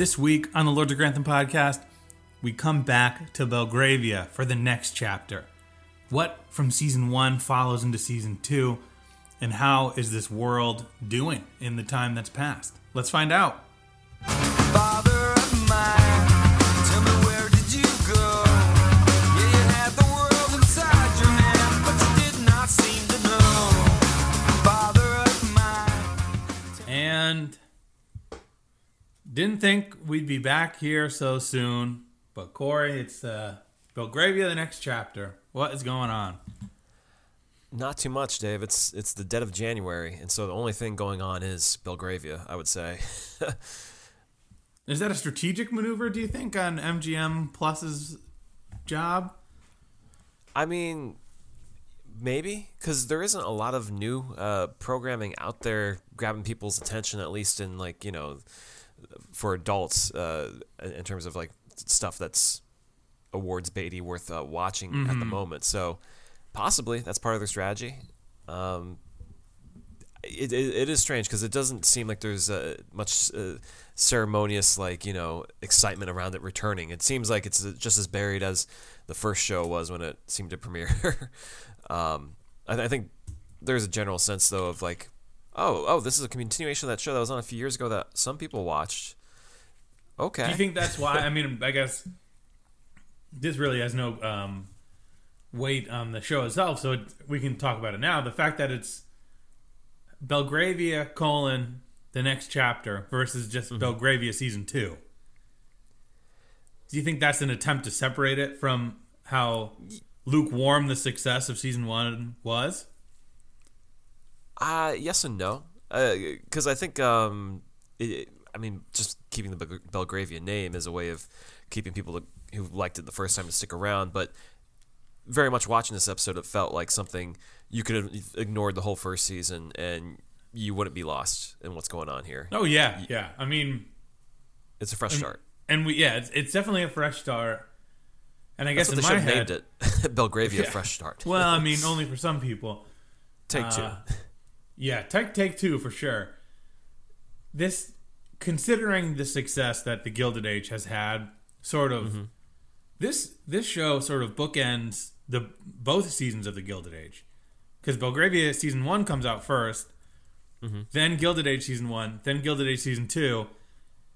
This week on the Lords of Grantham podcast, we come back to Belgravia for the next chapter. What from season one follows into season two, and how is this world doing in the time that's passed? Let's find out. Didn't think we'd be back here so soon, but Corey, it's uh, Belgravia, the next chapter. What is going on? Not too much, Dave. It's it's the dead of January, and so the only thing going on is Belgravia. I would say. Is that a strategic maneuver, do you think, on MGM Plus's job? I mean, maybe because there isn't a lot of new uh, programming out there grabbing people's attention, at least in like you know, for adults, uh, in terms of like stuff that's awards baity worth uh, watching at the moment. So possibly that's part of their strategy. Um, it, it, it is strange because it doesn't seem like there's uh, much uh, ceremonious like you know excitement around it returning. It seems like it's uh, just as buried as the first show was when it seemed to premiere. um, I, I think there's a general sense though of like, oh oh this is a continuation of that show that was on a few years ago that some people watched. Okay. Do you think that's why? I mean, I guess this really has no um, weight on the show itself, so it, we can talk about it now. The fact that it's Belgravia colon the next chapter versus just Belgravia season two. Do you think that's an attempt to separate it from how lukewarm the success of season one was? Uh, yes and no. Because I think, um, it, I mean, just keeping the Belgravia name is a way of keeping people who liked it the first time to stick around. But very much watching this episode, it felt like something you could have ignored the whole first season and you wouldn't be lost in what's going on here. Oh yeah, yeah. I mean, It's a fresh start. and we yeah, it's, it's definitely a fresh start. And I That's guess in my have head, named it. Belgravia Yeah. Fresh Start. well, I mean, only for some people. Take two. uh, Yeah, take take two for sure. This, considering the success that the Gilded Age has had, sort of, Mm-hmm. this this show sort of bookends the both seasons of the Gilded Age, because Belgravia season one comes out 1st Mm-hmm. then Gilded Age season one, then Gilded Age season two,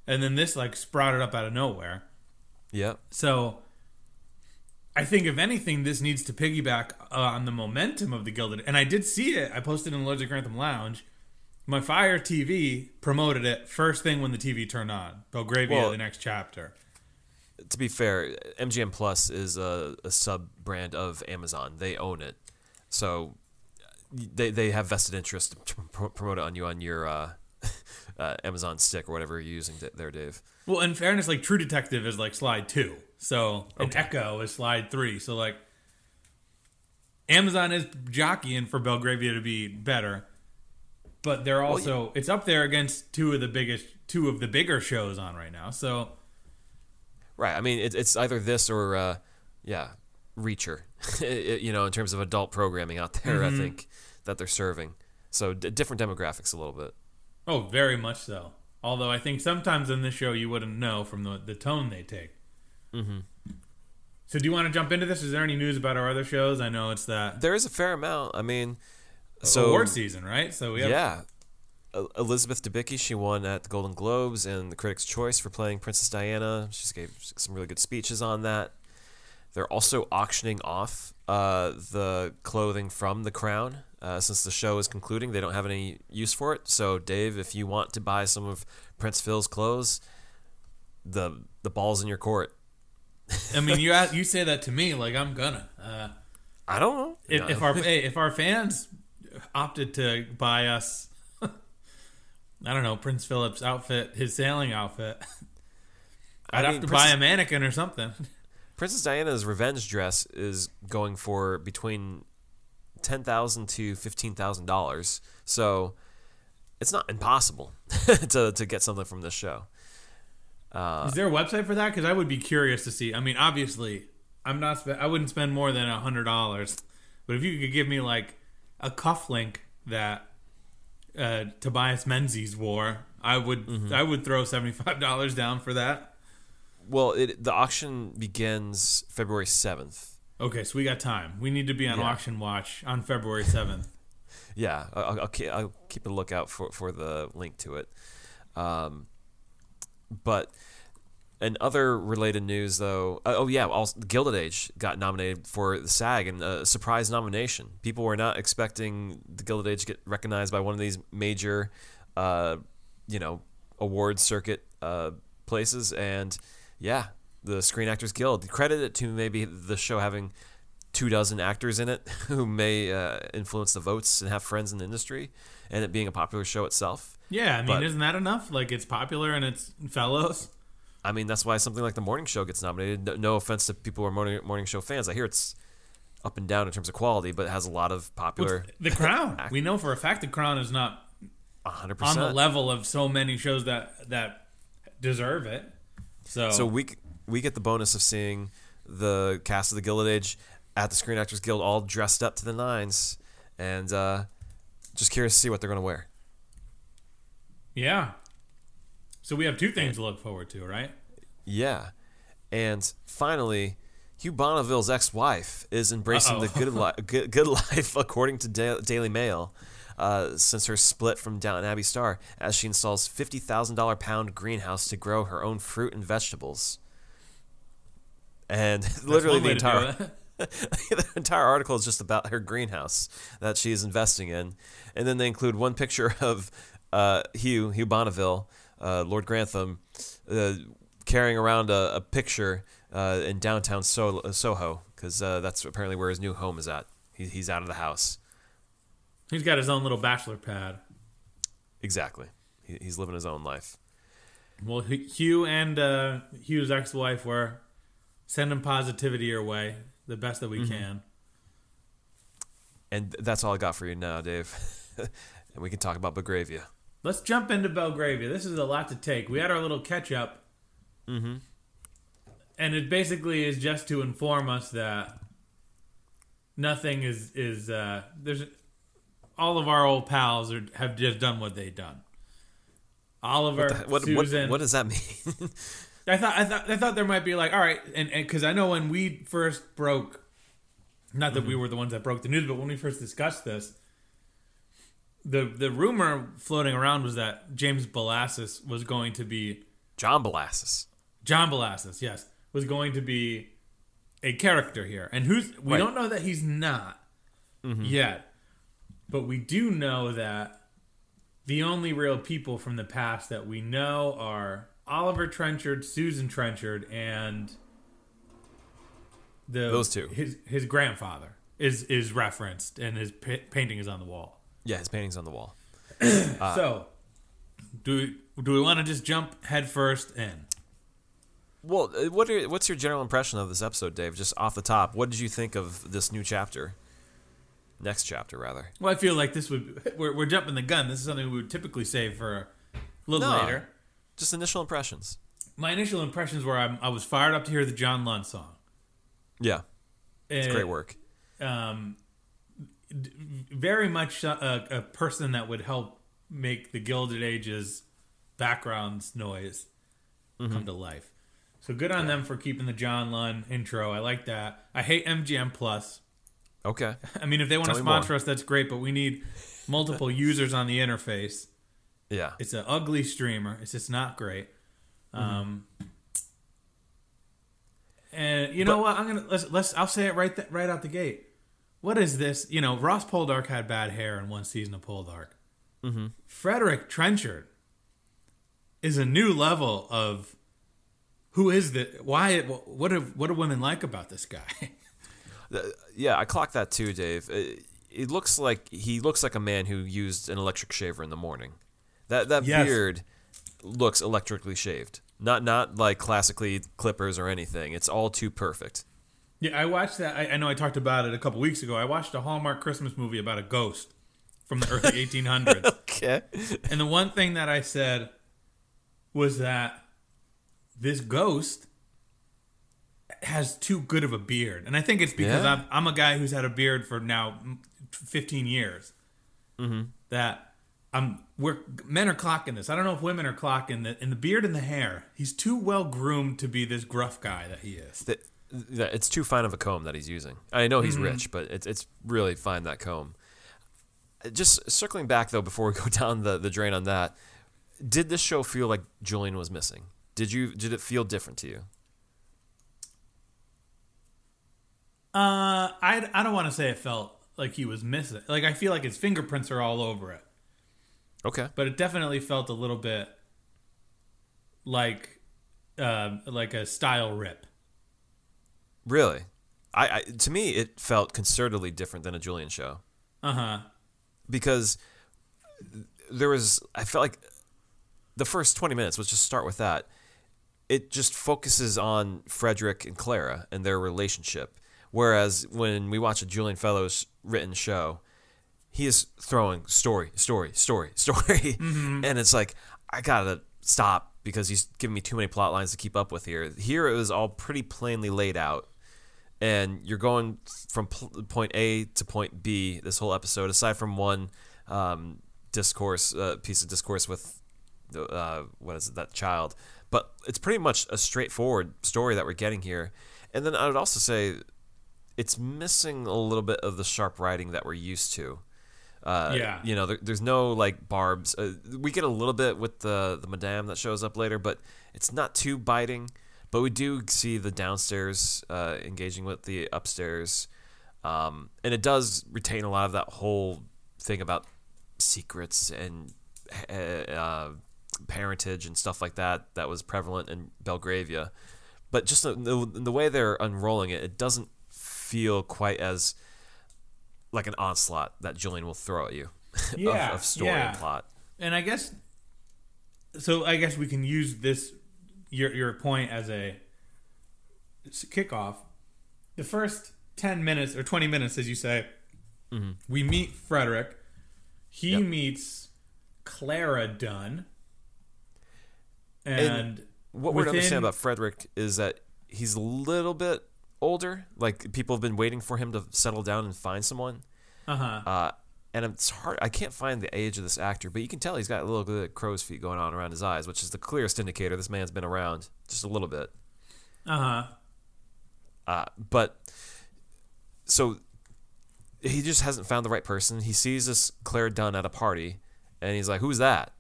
and then this like sprouted up out of nowhere. yeah. So I think if anything, this needs to piggyback uh, on the momentum of the Gilded. And I did see it. I posted in the Lords of Grantham Lounge. My Fire TV promoted it first thing when the TV turned on. Belgravia, Well- the next chapter. to be fair, MGM Plus is a, a sub brand of Amazon. They own it, so they they have vested interest to pr- promote it on you on your uh, uh, Amazon stick or whatever you're using there, Dave. Well, in fairness, like True Detective is like slide two. So an Echo is slide three. So like Amazon is jockeying for Belgravia to be better. But they're also it's up there against two of the biggest two of the bigger shows on right now. So Right. I mean, it, it's either this or uh, yeah, Reacher. You know, in terms of adult programming out there, I think that they're serving. So d- different demographics a little bit. Oh, very much so. Although I think sometimes in this show you wouldn't know from the, the tone they take. Mm-hmm. So do you want to jump into this? Is there any news about our other shows? I know it's that There is a fair amount. I mean, so award season, right? So we have Yeah. Elizabeth Debicki, she won at the Golden Globes and the Critics' Choice for playing Princess Diana. She gave some really good speeches on that. They're also auctioning off uh, the clothing from The Crown. Uh, since the show is concluding, they don't have any use for it. So, Dave, if you want to buy some of Prince Phil's clothes, the the ball's in your court. I mean, you ask, you say that to me like I'm gonna. Uh, I don't know. if, if our hey, if our fans opted to buy us, I don't know Prince Philip's outfit, his sailing outfit, I I'd mean, have to Princess- buy a mannequin or something. Princess Diana's revenge dress is going for between ten thousand to fifteen thousand dollars. So it's not impossible to to get something from this show. Uh, Is there a website for that? Because I would be curious to see. I mean, obviously, I'm not. Spe- I wouldn't spend more than a hundred dollars, but if you could give me like a cufflink that uh, Tobias Menzies wore, I would Mm-hmm. I would throw seventy five dollars down for that. Well, it, the auction begins February seventh. Okay, so we got time. We need to be on Yeah. auction watch on February seventh. Yeah, I'll, I'll, keep, I'll keep a lookout for, for the link to it. Um, but in other related news, though, uh, oh yeah, also, Gilded Age got nominated for the SAG and a surprise nomination. People were not expecting the Gilded Age to get recognized by one of these major, uh, you know, award circuit uh, places, and yeah, the Screen Actors Guild credit it to maybe the show having two dozen actors in it who may uh, influence the votes and have friends in the industry, and it being a popular show itself. Yeah, I mean, But- isn't that enough? Like it's popular and it's Fellowes. I mean, that's why something like the morning show gets nominated. No, no offense to people who are morning morning show fans. I hear it's up and down in terms of quality, but it has a lot of popular. The Crown. we know for a fact the Crown is not 100%. on the level of so many shows that that deserve it. So, So we we get the bonus of seeing the cast of the Gilded Age at the Screen Actors Guild all dressed up to the nines, and uh, just curious to see what they're going to wear. yeah. So we have two things to look forward to, right? Yeah, and finally. Hugh Bonneville's ex-wife is embracing the Uh-oh. good, li- good, good life, according to da- Daily Mail, uh, since her split from Downton Abbey star, as she installs fifty thousand dollar pound greenhouse to grow her own fruit and vegetables. And literally, the way to do entire the entire article is just about her greenhouse that she is investing in, and then they include one picture of uh, Hugh Hugh Bonneville, uh, Lord Grantham, uh, carrying around a, a picture uh, in downtown so- Soho because uh, that's apparently where his new home is at. He, he's out of the house. He's got his own little bachelor pad. Exactly. He, he's living his own life. Well, Hugh and uh, Hugh's ex-wife were sending positivity your way, the best that we Mm-hmm. can. And that's all I got for you now, Dave. and we can talk about Belgravia. Let's jump into Belgravia. This is a lot to take. We had our little catch up. Mm-hmm. And it basically is just to inform us that nothing is is uh, there's all of our old pals are, have just done what they've done. Oliver, What, what, Susan. what does that mean? I thought I thought I thought there might be like all right, and because I know when we first broke, not that Mm-hmm. we were the ones that broke the news, but when we first discussed this, the the rumor floating around was that James Bellasis was going to be John Bellasis. John Bellasis, yes, was going to be a character here, and who's we Right. don't know that he's not yet, but we do know that the only real people from the past that we know are Oliver Trenchard, Susan Trenchard, and the Those two. His his grandfather is is referenced, and his pa- painting is on the wall. Yeah, his painting's on the wall. so, do we, do we want to just jump headfirst in? Well, uh, what are, what's your general impression of this episode, Dave? Just off the top, what did you think of this new chapter? Next chapter, rather. Well, I feel like this would we're, we're jumping the gun. This is something we would typically save for a little No. later. Just initial impressions. My initial impressions were I'm, I was fired up to hear the John Lunn song. Yeah, it's Uh, great work. Um, d- very much a, a person that would help make the Gilded Ages backgrounds noise come to life. So good on them for keeping the John Lunn intro. I like that. I hate MGM Plus. Okay. I mean, if they want to Tell more. sponsor us, that's great. But we need multiple users on the interface. Yeah. It's an ugly streamer. It's just not great. Um, and you know what? I'm gonna let's let's. I'll say it right th- right out the gate. What is this? You know, Ross Poldark had bad hair in one season of Poldark. Mm-hmm. Frederick Trenchard is a new level of who is the why? What do what do women like about this guy? Yeah, I clocked that too, Dave. It, it looks like he looks like a man who used an electric shaver in the morning. That that Yes. beard looks electrically shaved. Not not like classically clippers or anything. It's all too perfect. Yeah, I watched that. I, I know I talked about it a couple weeks ago. I watched a Hallmark Christmas movie about a ghost from the early 1800s. Okay. And the one thing that I said was that this ghost has too good of a beard. And I think it's because Yeah. I'm, I'm a guy who's had a beard for now 15 years. Mm-hmm. That I'm we're men are clocking this. I don't know if women are clocking the in the beard and the hair. He's too well groomed to be this gruff guy that he is. That, that it's too fine of a comb that he's using. I know he's rich, but it's it's really fine that comb. Just circling back though, before we go down the, the drain on that, did this show feel like Julian was missing? Did you did it feel different to you? Uh, I I don't want to say it felt like he was missing. Like I feel like his fingerprints are all over it, Okay. but it definitely felt a little bit like uh, like a style rip. Really? I, I to me it felt concertedly different than a Julian show. Uh huh. because there was I felt like the first 20 minutes let's just start with that it just focuses on Frederick and Clara and their relationship whereas when we watch a Julian Fellowes written show he is throwing story story story story and it's like I got to stop because he's giving me too many plot lines to keep up with here here it was all pretty plainly laid out and you're going from point A to point B this whole episode, aside from one um, discourse, uh, piece of discourse with uh, what is it, that child. But it's pretty much a straightforward story that we're getting here. And then I would also say it's missing a little bit of the sharp writing that we're used to. Uh, Yeah. You know, there, there's no like barbs. Uh, we get a little bit with the the madame that shows up later, but it's not too biting. But we do see the downstairs uh, engaging with the upstairs, um, and it does retain a lot of that whole thing about secrets and uh, uh, parentage and stuff like that that was prevalent in Belgravia. But just the, the, the way they're unrolling it, it doesn't feel quite as like an onslaught that Julian will throw at you of- Yeah, of, story yeah. and plot. And I guess so. I guess we can use this your your point as a kickoff. The first ten minutes or twenty minutes, as you say, mm-hmm. we meet Frederick. He Yep. meets Clara Dunn, and, What we're to within- understand about Frederick is that he's a little bit older. Like people have been waiting for him to settle down and find someone. uh-huh. Uh, and it's hard. I can't find the age of this actor, but you can tell he's got a little bit of crow's feet going on around his eyes, which is the clearest indicator this man's been around just a little bit. Uh-huh. Uh, but so he just hasn't found the right person. He sees this Claire Dunn at a party, and he's like, "Who's that?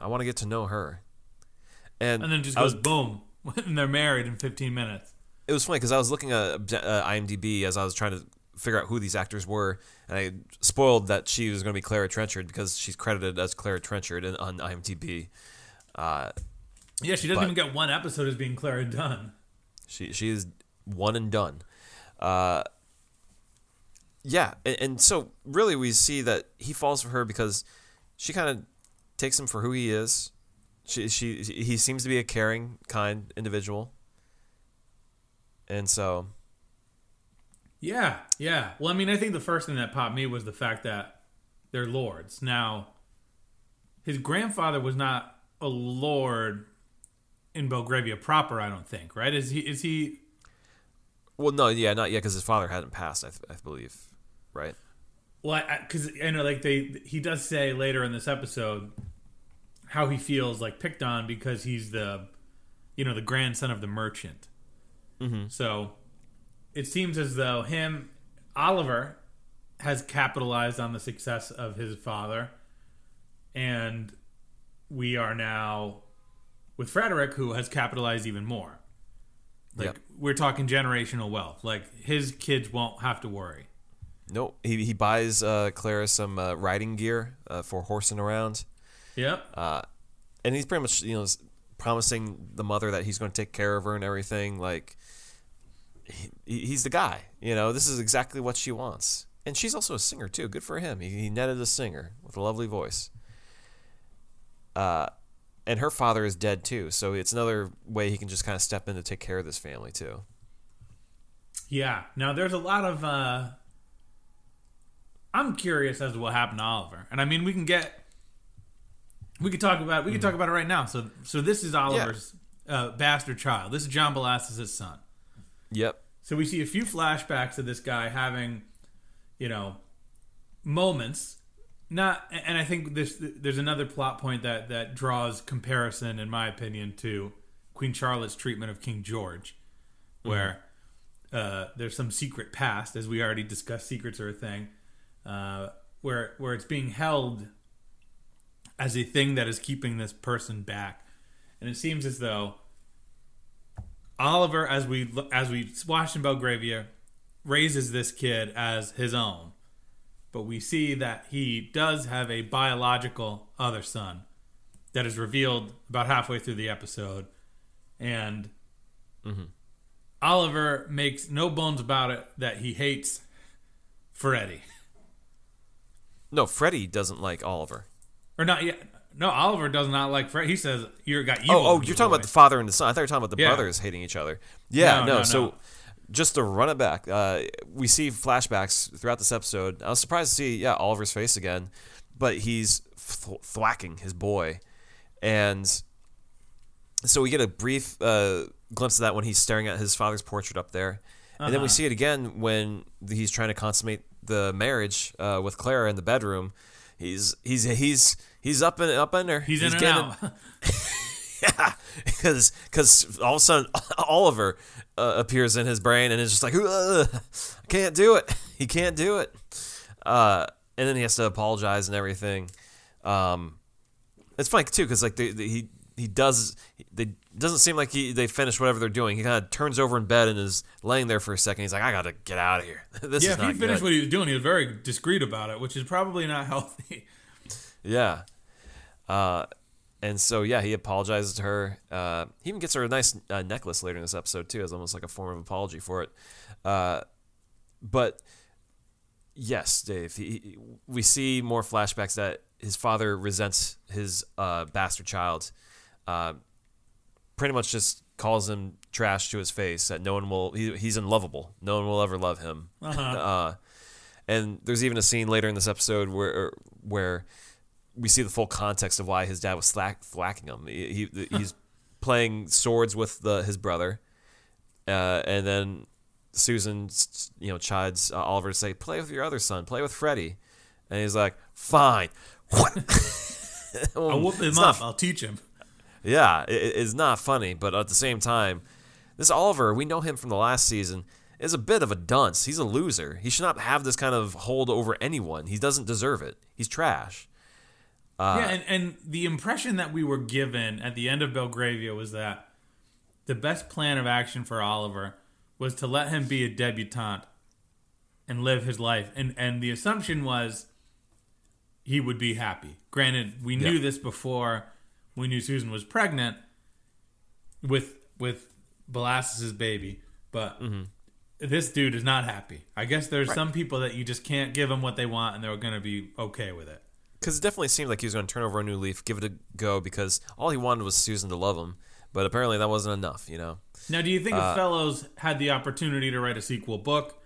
I want to get to know her." And, And then just I was goes boom, and they're married in 15 minutes. It was funny because I was looking at uh, IMDb as I was trying to figure out who these actors were, and I spoiled that she was going to be Clara Trenchard because she's credited as Clara Trenchard in, on IMDb. Uh, Yeah, she doesn't even get one episode as being Clara Dunn. she she is one and done. Uh, yeah, and, and so really we see that he falls for her because she kind of takes him for who he is. She she he seems to be a caring, kind individual, and so Yeah, yeah. Well, I mean, I think the first thing that popped me was the fact that they're lords. Now, his grandfather was not a lord in Belgravia proper. I don't think. Right? Is he? Is he? well no yeah not yet because his father hadn't passed I, th- I believe right Well, because I, know, like they, he does say later in this episode how he feels like picked on because he's the, you know, the grandson of the merchant. Mm-hmm. So, it seems as though him, Oliver, has capitalized on the success of his father, and we are now with Frederick, who has capitalized even more. Like Yep. we're talking generational wealth. Like his kids won't have to worry. no he, he buys uh, Clara some uh, riding gear uh, for horsing around Yep. uh, and he's pretty much you know promising the mother that he's going to take care of her and everything like he, he's the guy you know this is exactly what she wants and she's also a singer too good for him he, he netted a singer with a lovely voice uh, and her father is dead too so it's another way he can just kind of step in to take care of this family too Yeah. Now there's a lot of uh I'm curious as to what happened to Oliver. And I mean we can get we could talk about we could talk about it right now. So so this is Oliver's uh, bastard child. This is John Bellasis' son. Yep. So we see a few flashbacks of this guy having, you know, moments. Not and i think this there's another plot point that that draws comparison in my opinion to queen charlotte's treatment of king george where uh, there's some secret past as we already discussed secrets are a thing uh, where where it's being held as a thing that is keeping this person back. And it seems as though oliver as we as we watched in belgravia raises this kid as his own. But we see that he does have a biological other son that is revealed about halfway through the episode. And mm-hmm. oliver makes no bones about it that he hates freddy. No, Freddy doesn't like Oliver. or not yet no oliver does not like Fred. he says you got evil Oh, oh, you're talking boy." about the father and the son. I thought you were talking about the Yeah. brothers hating each other. Yeah, No, no. no, so no. just to run it back, uh, we see flashbacks throughout this episode. I was surprised to see, yeah, Oliver's face again, but he's th- thwacking his boy, and so we get a brief uh, glimpse of that when he's staring at his father's portrait up there, and then we Uh-huh. see it again when he's trying to consummate the marriage uh, with Clara in the bedroom. He's he's he's he's up in up in there. he's in and getting- out yeah, because because all of a sudden Oliver uh, appears in his brain and is just like, "Ugh, I can't do it. He can't do it. Uh, and then he has to apologize and everything. Um, it's funny too because like they, they- he he does they doesn't seem like he they finish whatever they're doing. He kind of turns over in bed and is laying there for a second. He's like, I gotta get out of here. this yeah is if he finished good. what he was doing he was very discreet about it which is probably not healthy Yeah. Uh, and so yeah, he apologizes to her. Uh, he even gets her a nice uh, necklace later in this episode too, as almost like a form of apology for it. Uh, but yes, Dave, he, he- we see more flashbacks that his father resents his uh, bastard child. Uh, pretty much just calls him trash to his face. That no one will. He, he's unlovable. No one will ever love him. Uh-huh. Uh, and there's even a scene later in this episode where where we see the full context of why his dad was slack, thwacking him. He, he he's playing swords with the his brother, uh, and then Susan, you know, chides uh, Oliver to say, "Play with your other son. Play with Freddie," and he's like, "Fine." What? I'll whoop him up not i'll teach him yeah, it, it's not funny, but at the same time, this Oliver, we know him from the last season, is a bit of a dunce. He's a loser. He should not have this kind of hold over anyone. He doesn't deserve it. He's trash. Uh, yeah, and, and the impression that we were given at the end of Belgravia was that the best plan of action for Oliver was to let him be a debutante and live his life. And and the assumption was he would be happy. Granted, we knew Yeah. this before we knew Susan was pregnant with with Bellasis's baby, but Mm-hmm. this dude is not happy. I guess there's some people that you just can't give them what they want and they're going to be okay with it. Because it definitely seemed like he was going to turn over a new leaf, give it a go, because all he wanted was Susan to love him. But apparently that wasn't enough, you know? Now, do you think Uh, if Fellowes had the opportunity to write a sequel book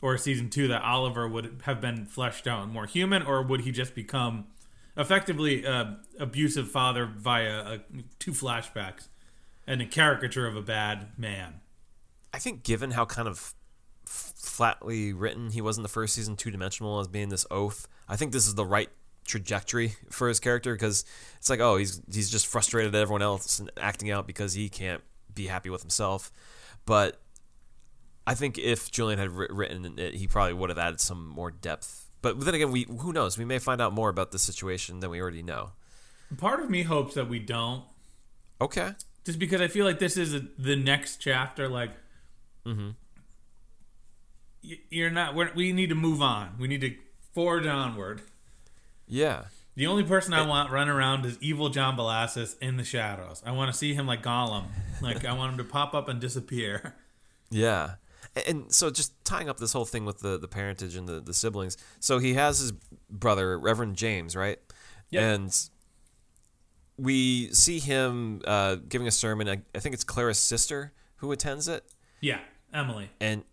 or a season two, that Oliver would have been fleshed out and more human, or would he just become effectively uh, abusive father via uh, two flashbacks and a caricature of a bad man? I think given how kind of f- flatly written he was in the first season, two dimensional as being this oath, I think this is the right trajectory for his character because it's like, oh, he's he's just frustrated at everyone else and acting out because he can't be happy with himself. But I think if Julian had written it, he probably would have added some more depth. But then again, we who knows? We may find out more about the situation than we already know. Part of me hopes that we don't, Okay. just because I feel like this is a, the next chapter. Like, Mm-hmm. y- you're not. We're, we need to move on. We need to forge onward. Yeah. The only person I want run around is evil John Bellasis in the shadows. I want to see him like Gollum. Like I want him to pop up and disappear. Yeah. And so just tying up this whole thing with the, the parentage and the, the siblings. So he has his brother, Reverend James, right? Yep. And we see him uh, giving a sermon. I, I think it's Clara's sister who attends it. Yeah, Emily. And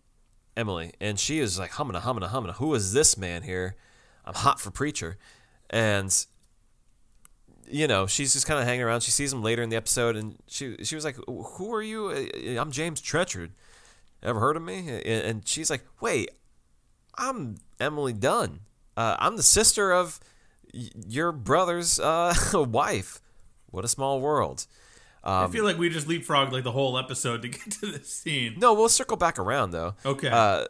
Emily. And she is like, humming, a humming, a humming. Who is this man here? I'm hot for preacher. And you know, she's just kind of hanging around. She sees him later in the episode, and she she was like, "Who are you? I'm James Trenchard. Ever heard of me?" And- she's like, "Wait, I'm Emily Dunn. Uh, I'm the sister of y- your brother's uh, wife. What a small world. I feel like we just leapfrogged like the whole episode to get to this scene. No, we'll circle back around though. Okay. Uh,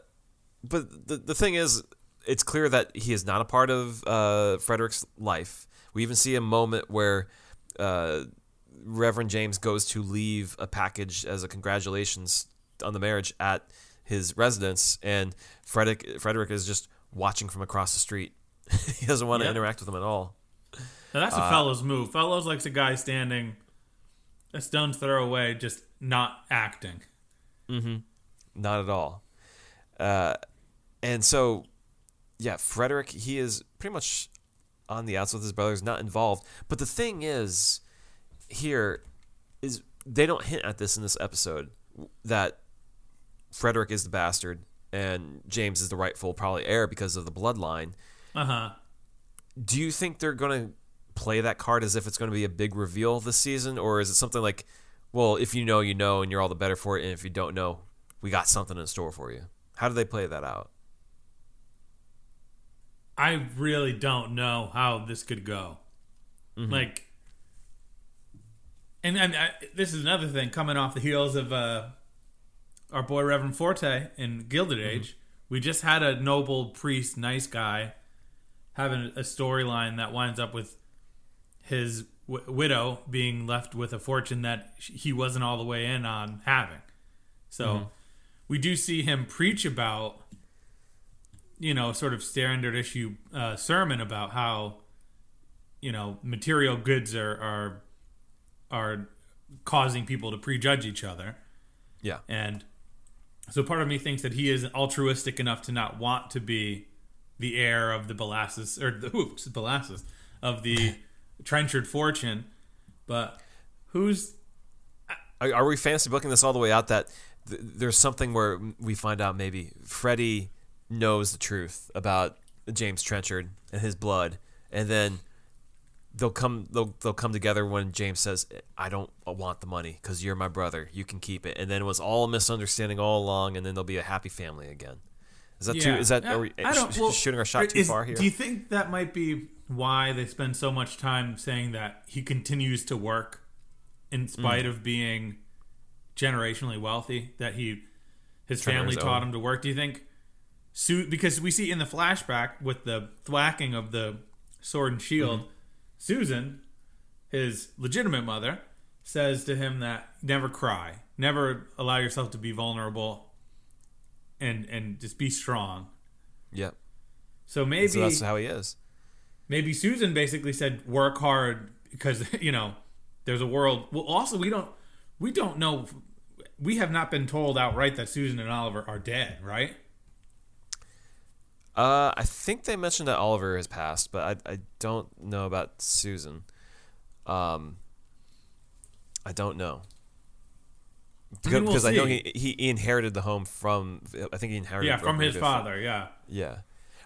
but the the thing is, it's clear that he is not a part of uh, Frederick's life. We even see a moment where uh, Reverend James goes to leave a package as a congratulations on the marriage at his residence, and Frederick Frederick is just watching from across the street. he doesn't want to Yep. interact with him at all. Now that's a Fellowes move. Fellowes likes a guy standing a stone's throw away, just not acting. Not at all. Uh, and so, yeah, Frederick, he is pretty much on the outs with his brothers, not involved. But the thing is, here, is they don't hint at this in this episode that Frederick is the bastard and James is the rightful, probably heir because of the bloodline. Uh huh. Do you think they're going to play that card as if it's going to be a big reveal this season? Or is it something like, well, if you know, you know, and you're all the better for it. And if you don't know, we got something in store for you? How do they play that out? I really don't know how this could go. Like, and, and I, this is another thing coming off the heels of uh, our boy Reverend Forte in Gilded Age. We just had a noble priest, nice guy, having a storyline that winds up with his w- widow being left with a fortune that he wasn't all the way in on having. So we do see him preach about you know, sort of standard issue uh, sermon about how, you know, material goods are are are causing people to prejudge each other, Yeah. and so part of me thinks that he is altruistic enough to not want to be the heir of the Bellasis or the oops, Bellasis of the Trenchard fortune, but who's Are, are we fantasy booking this all the way out that th- there's something where we find out maybe Freddie knows the truth about James Trenchard and his blood, and then they'll come they'll they'll come together when James says, "I don't want the money because you're my brother. You can keep it." And then it was all a misunderstanding all along, and then they'll be a happy family again. Is that too? Is that are we I don't- sh- well, shooting our shot too is- far here? Do you think that might be why they spend so much time saying that he continues to work in spite Hmm. of being generationally wealthy? That he his Trying family his taught own. him to work. Do you think? Su- because we see in the flashback with the thwacking of the sword and shield, Mm-hmm. Susan, his legitimate mother, says to him that never cry, never allow yourself to be vulnerable, and and just be strong. Yep. So maybe So that's how he is. maybe Susan basically said work hard because you know there's a world. Well, also we don't we don't know. We have not been told outright that Susan and Oliver are dead, right? Uh, I think they mentioned that Oliver has passed, but I, I don't know about Susan. Um, I don't know. Mean, we'll Because I know he, he he inherited the home from I think he inherited Yeah, from his father. Yeah, yeah.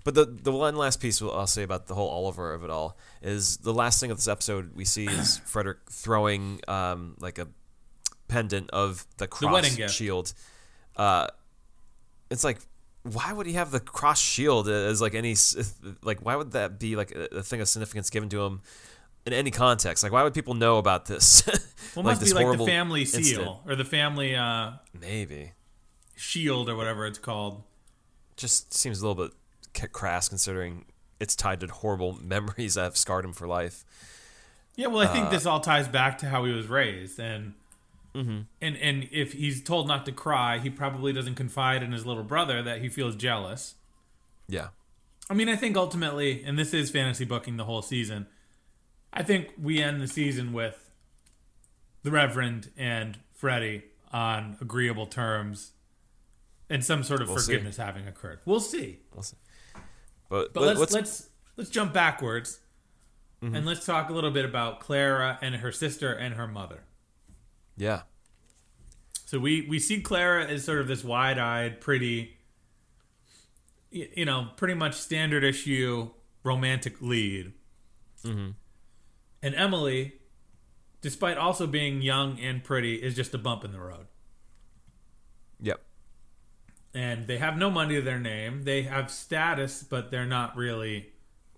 But the the one last piece I'll say about the whole Oliver of it all is the last thing of this episode we see is Frederick throwing um like a pendant of the cross wedding gift. shield. Uh, it's like why would he have the cross shield as like any like why would that be like a, thing of significance given to him in any context? Like why would people know about this? well, it must be like the family seal incident. or the family uh, Maybe shield or whatever it's called. just seems a little bit crass considering it's tied to horrible memories that have scarred him for life. Yeah, well, I Uh, think this all ties back to how he was raised, and Mm-hmm. and and if he's told not to cry, he probably doesn't confide in his little brother that he feels jealous. Yeah. I mean, I think ultimately, and this is fantasy booking the whole season. I think we end the season with the Reverend and Freddie on agreeable terms, and some sort of We'll see. forgiveness having occurred. We'll see. We'll see. But, But let- let's let's let's jump backwards, and let's talk a little bit about Clara and her sister and her mother. Yeah. So we we see Clara as sort of this wide-eyed, pretty, you know, pretty much standard issue romantic lead. Mm-hmm. And Emily, despite also being young and pretty, is just a bump in the road. Yep. And they have no money to their name. They have status, but they're not really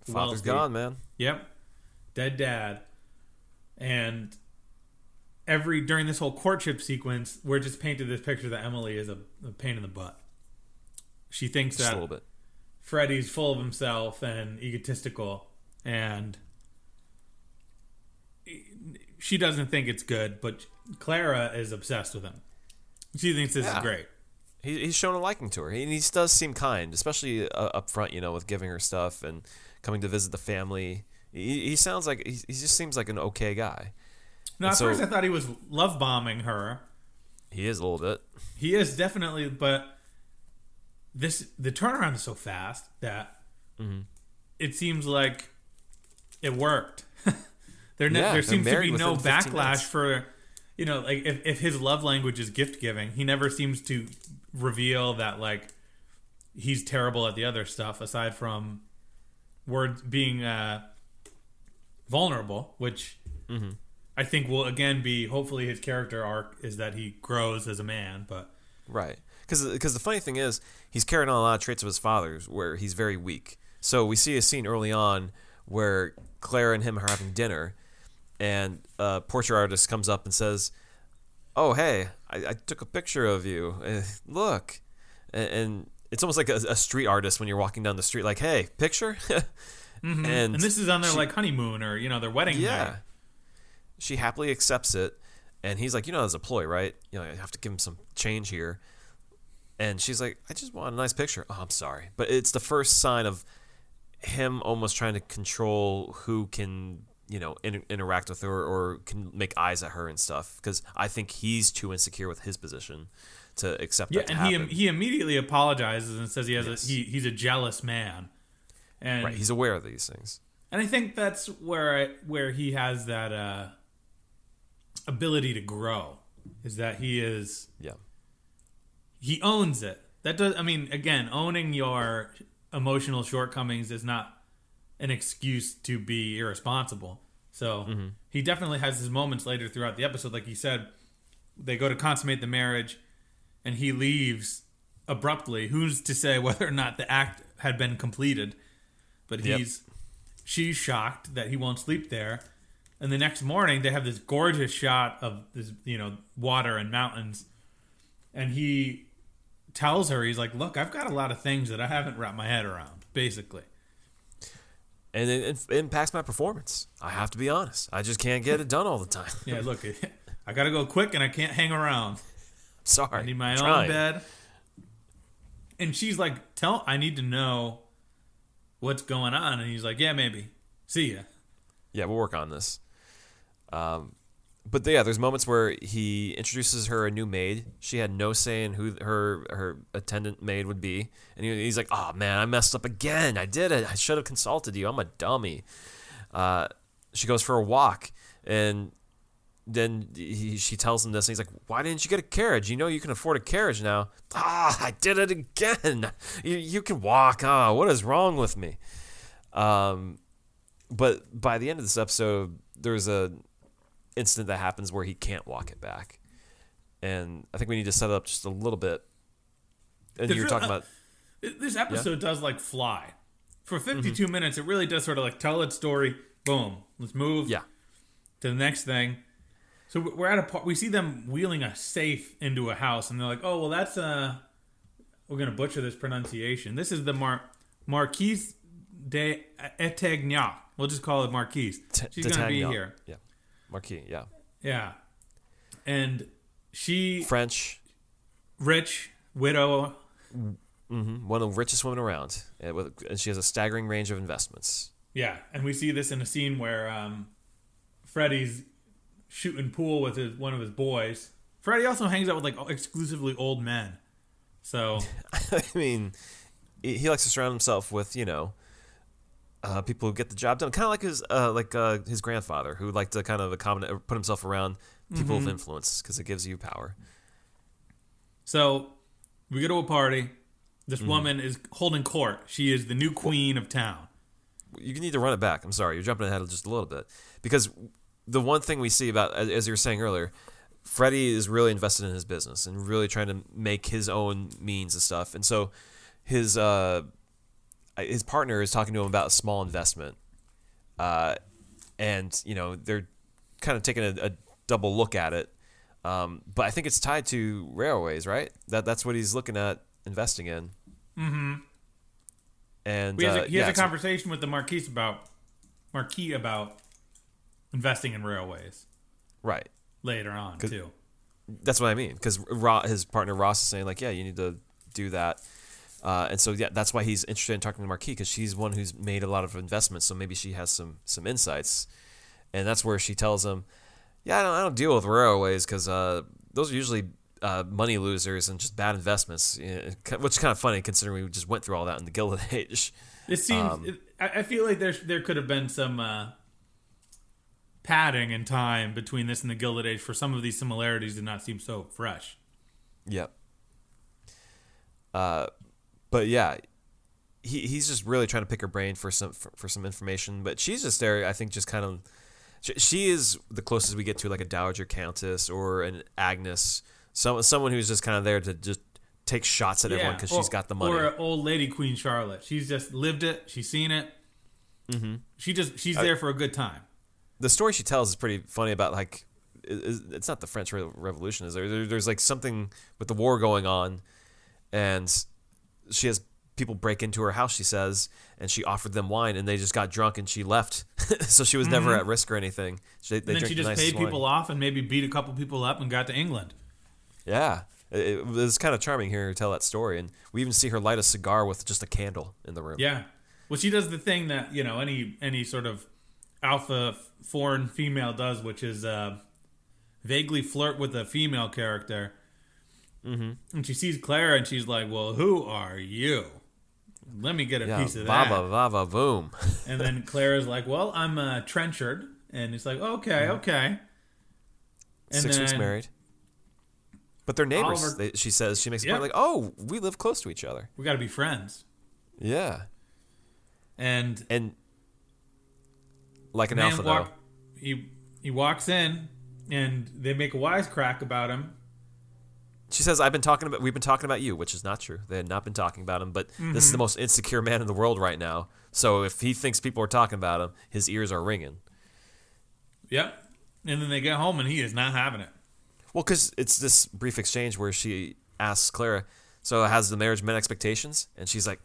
Father's wealthy. gone, man. Yep. Dead dad. And every during this whole courtship sequence, we're just painted this picture that Emily is a, a pain in the butt. She thinks Just a that little bit. Freddie's full of himself and egotistical, and she doesn't think it's good. But Clara is obsessed with him. She thinks this Yeah. is great. He, he's shown a liking to her. He, he does seem kind, especially uh, up front, you know, with giving her stuff and coming to visit the family. He, he sounds like he, he just seems like an okay guy. No, And at so- first I thought he was love bombing her. He is a little bit. He is definitely, but this the turnaround is so fast that Mm-hmm. it seems like it worked. there, Yeah, there seems to be no backlash for, you know, like if, if his love language is gift giving, he never seems to reveal that like he's terrible at the other stuff aside from words being uh, vulnerable, which Mm-hmm. I think will again be hopefully his character arc is that he grows as a man, but. Right. Because the funny thing is, he's carrying on a lot of traits of his father's where he's very weak. So we see a scene early on where Claire and him are having dinner, and a portrait artist comes up and says, "Oh, hey, I, I took a picture of you. Uh, look," and, and it's almost like a, a street artist when you're walking down the street, like, "Hey, picture." and, And this is on their she- like honeymoon or you know their wedding yeah. night. She happily accepts it, and he's like, "You know, as a ploy, right? You know, I have to give him some change here." And she's like, "I just want a nice picture." Oh, I'm sorry, but it's the first sign of him almost trying to control who can, you know, in, interact with her or can make eyes at her and stuff. Because I think he's too insecure with his position to accept Yeah, that. and he he immediately apologizes and says he has Yes. a, he he's a jealous man, and right, he's aware of these things. and I think that's where I, where he has that uh, ability to grow is that he is Yeah, he owns it. That does I mean again owning your emotional shortcomings is not an excuse to be irresponsible. So Mm-hmm. he definitely has his moments later throughout the episode. Like he said, they go to consummate the marriage, and he leaves abruptly. Who's to say whether or not the act had been completed? But Yep. he's she's shocked that he won't sleep there. And the next morning, they have this gorgeous shot of this, you know, water and mountains. And he tells her, he's like, "Look, I've got a lot of things that I haven't wrapped my head around." Basically, and it, it impacts my performance. I have to be honest. I just can't get it done all the time. yeah. Look, I got to go quick, and I can't hang around. Sorry, I need my own Trying. bed. And she's like, "Tell, I need to know what's going on." And he's like, "Yeah, maybe. See ya." Yeah, we'll work on this. Um, but yeah, there's moments where he introduces her a new maid. She had no say in who her her attendant maid would be, and he, he's like, "Oh man, I messed up again. I did it. I should have consulted you. I'm a dummy." Uh, she goes for a walk, and then he, she tells him this, and he's like, "Why didn't you get a carriage? You know you can afford a carriage now." Ah, I did it again. You you can walk. Ah, what is wrong with me? Um, but by the end of this episode, there's a incident that happens where he can't walk it back, and I think we need to set it up just a little bit. And you were real- talking about This episode does like fly. For 52 Mm-hmm. minutes, it really does sort of like tell its story. Boom. Let's move yeah, to the next thing. So we're at a part. We see them wheeling a safe into a house, and they're like, "Oh, well, that's uh, we're gonna butcher this pronunciation. This is the Mar Marquise de Etagnac. We'll just call it Marquise. T- She's gonna be here. Yeah, Marquis. Yeah, Yeah, and she French. rich widow. hmm one of the richest women around, and, she has a staggering range of investments. Yeah, and we see this in a scene where um, Freddy's shooting pool with his one of his boys. Freddy also hangs out with like exclusively old men. So I mean, he likes to surround himself with you know uh, people who get the job done, kind of like his uh, like uh, his grandfather, who liked to kind of accommodate, put himself around people Mm-hmm. of influence because it gives you power. so we go to a party. This woman is holding court. She is the new queen of town. You need to run it back. I'm sorry, you're jumping ahead just a little bit because the one thing we see about, as you were saying earlier, Freddie is really invested in his business and really trying to make his own means and stuff. And so his, uh, uh, his partner is talking to him about a small investment, uh, and you know they're kind of taking a, a double look at it. Um, but I think it's tied to railways, right? That that's what he's looking at investing in. Mm-hmm. And He has, uh, a, he has a conversation with the Marquis about Marquis about investing in railways right. later on too. That's what I mean. Because his partner Ross is saying like, yeah, you need to do that. Uh, and so yeah, that's why he's interested in talking to Marquis because she's one who's made a lot of investments. So maybe she has some some insights, and that's where she tells him, "Yeah, I don't, I don't deal with railways because uh, those are usually uh, money losers and just bad investments." Yeah, which is kind of funny considering we just went through all that in the Gilded Age. It seems. Um, it, I, I feel like there there could have been some uh, padding in time between this and the Gilded Age for some of these similarities to not seem so fresh. Yep. Uh, but yeah, he he's just really trying to pick her brain for some for, for some information. But she's just there, I think, just kind of. She, she is the closest we get to like a dowager countess or an Agnes, some someone who's just kind of there to just take shots at everyone because she's got the money. Or old lady Queen Charlotte. She's just lived it. She's seen it. Mm-hmm. She just she's there for a good time. the story she tells is pretty funny about like it's not the French Revolution is there there's like something with the war going on and she has people break into her house she says and she offered them wine and they just got drunk and she left so she was never at risk or anything she, they Mm-hmm. And then she just nicest paid people off and maybe beat a couple people up and got to England. yeah it, it was kind of charming hearing her tell that story and we even see her light a cigar with just a candle in the room Yeah. Well, she does the thing that you know any any sort of alpha foreign female does, which is uh, vaguely flirt with a female character. Mm-hmm. And she sees Clara, and she's like, "Well, who are you? Let me get a yeah piece of that." vava vava boom And then Clara's like, "Well, I'm uh, Trenchard," and it's like, "Okay, okay." And Mm-hmm. six weeks married but they're neighbors Oliver- they, she says she makes a point like oh we live close to each other We got to be friends. yeah And and like an alpha walk, though he he walks in, and they make a wisecrack about him. She says, "I've been talking about. We've been talking about you, which is not true. They had not been talking about him. But this is the most insecure man in the world right now. So if he thinks people are talking about him, his ears are ringing. Yep. And then they get home, and he is not having it. Well, because it's this brief exchange where she asks Clara, "So has the marriage met expectations?" And she's like,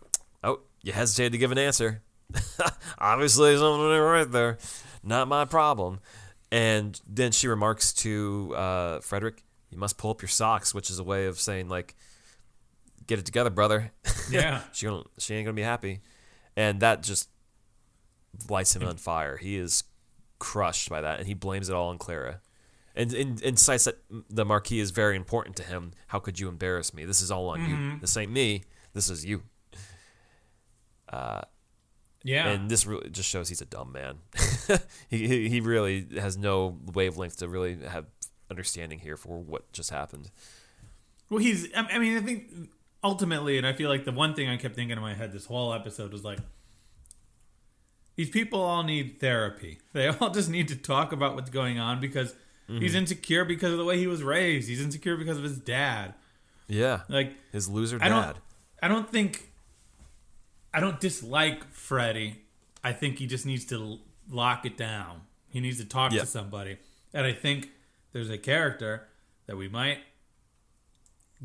"Oh, you hesitated to give an answer. Obviously, something right there. Not my problem." And then she remarks to uh, Frederick, "You must pull up your socks," which is a way of saying like, "Get it together, brother." Yeah. she don't, she ain't gonna be happy, and that just lights him on fire. He is crushed by that, and he blames it all on Clara, and, and, and cites that the Marquis is very important to him. How could you embarrass me? This is all on Mm-hmm. you. This ain't me. This is you. Uh, Yeah. And this really just shows he's a dumb man. he, he he really has no wavelength to really have understanding here for what just happened. well, he's. I mean, I think ultimately, and I feel like the one thing I kept thinking in my head this whole episode was like, these people all need therapy. They all just need to talk about what's going on because mm-hmm. he's insecure because of the way he was raised. He's insecure because of his dad. Yeah, Like, his loser I don't. dad. I don't think. I don't dislike Freddie. I think he just needs to lock it down. He needs to talk Yeah. to somebody, and I think there's a character that we might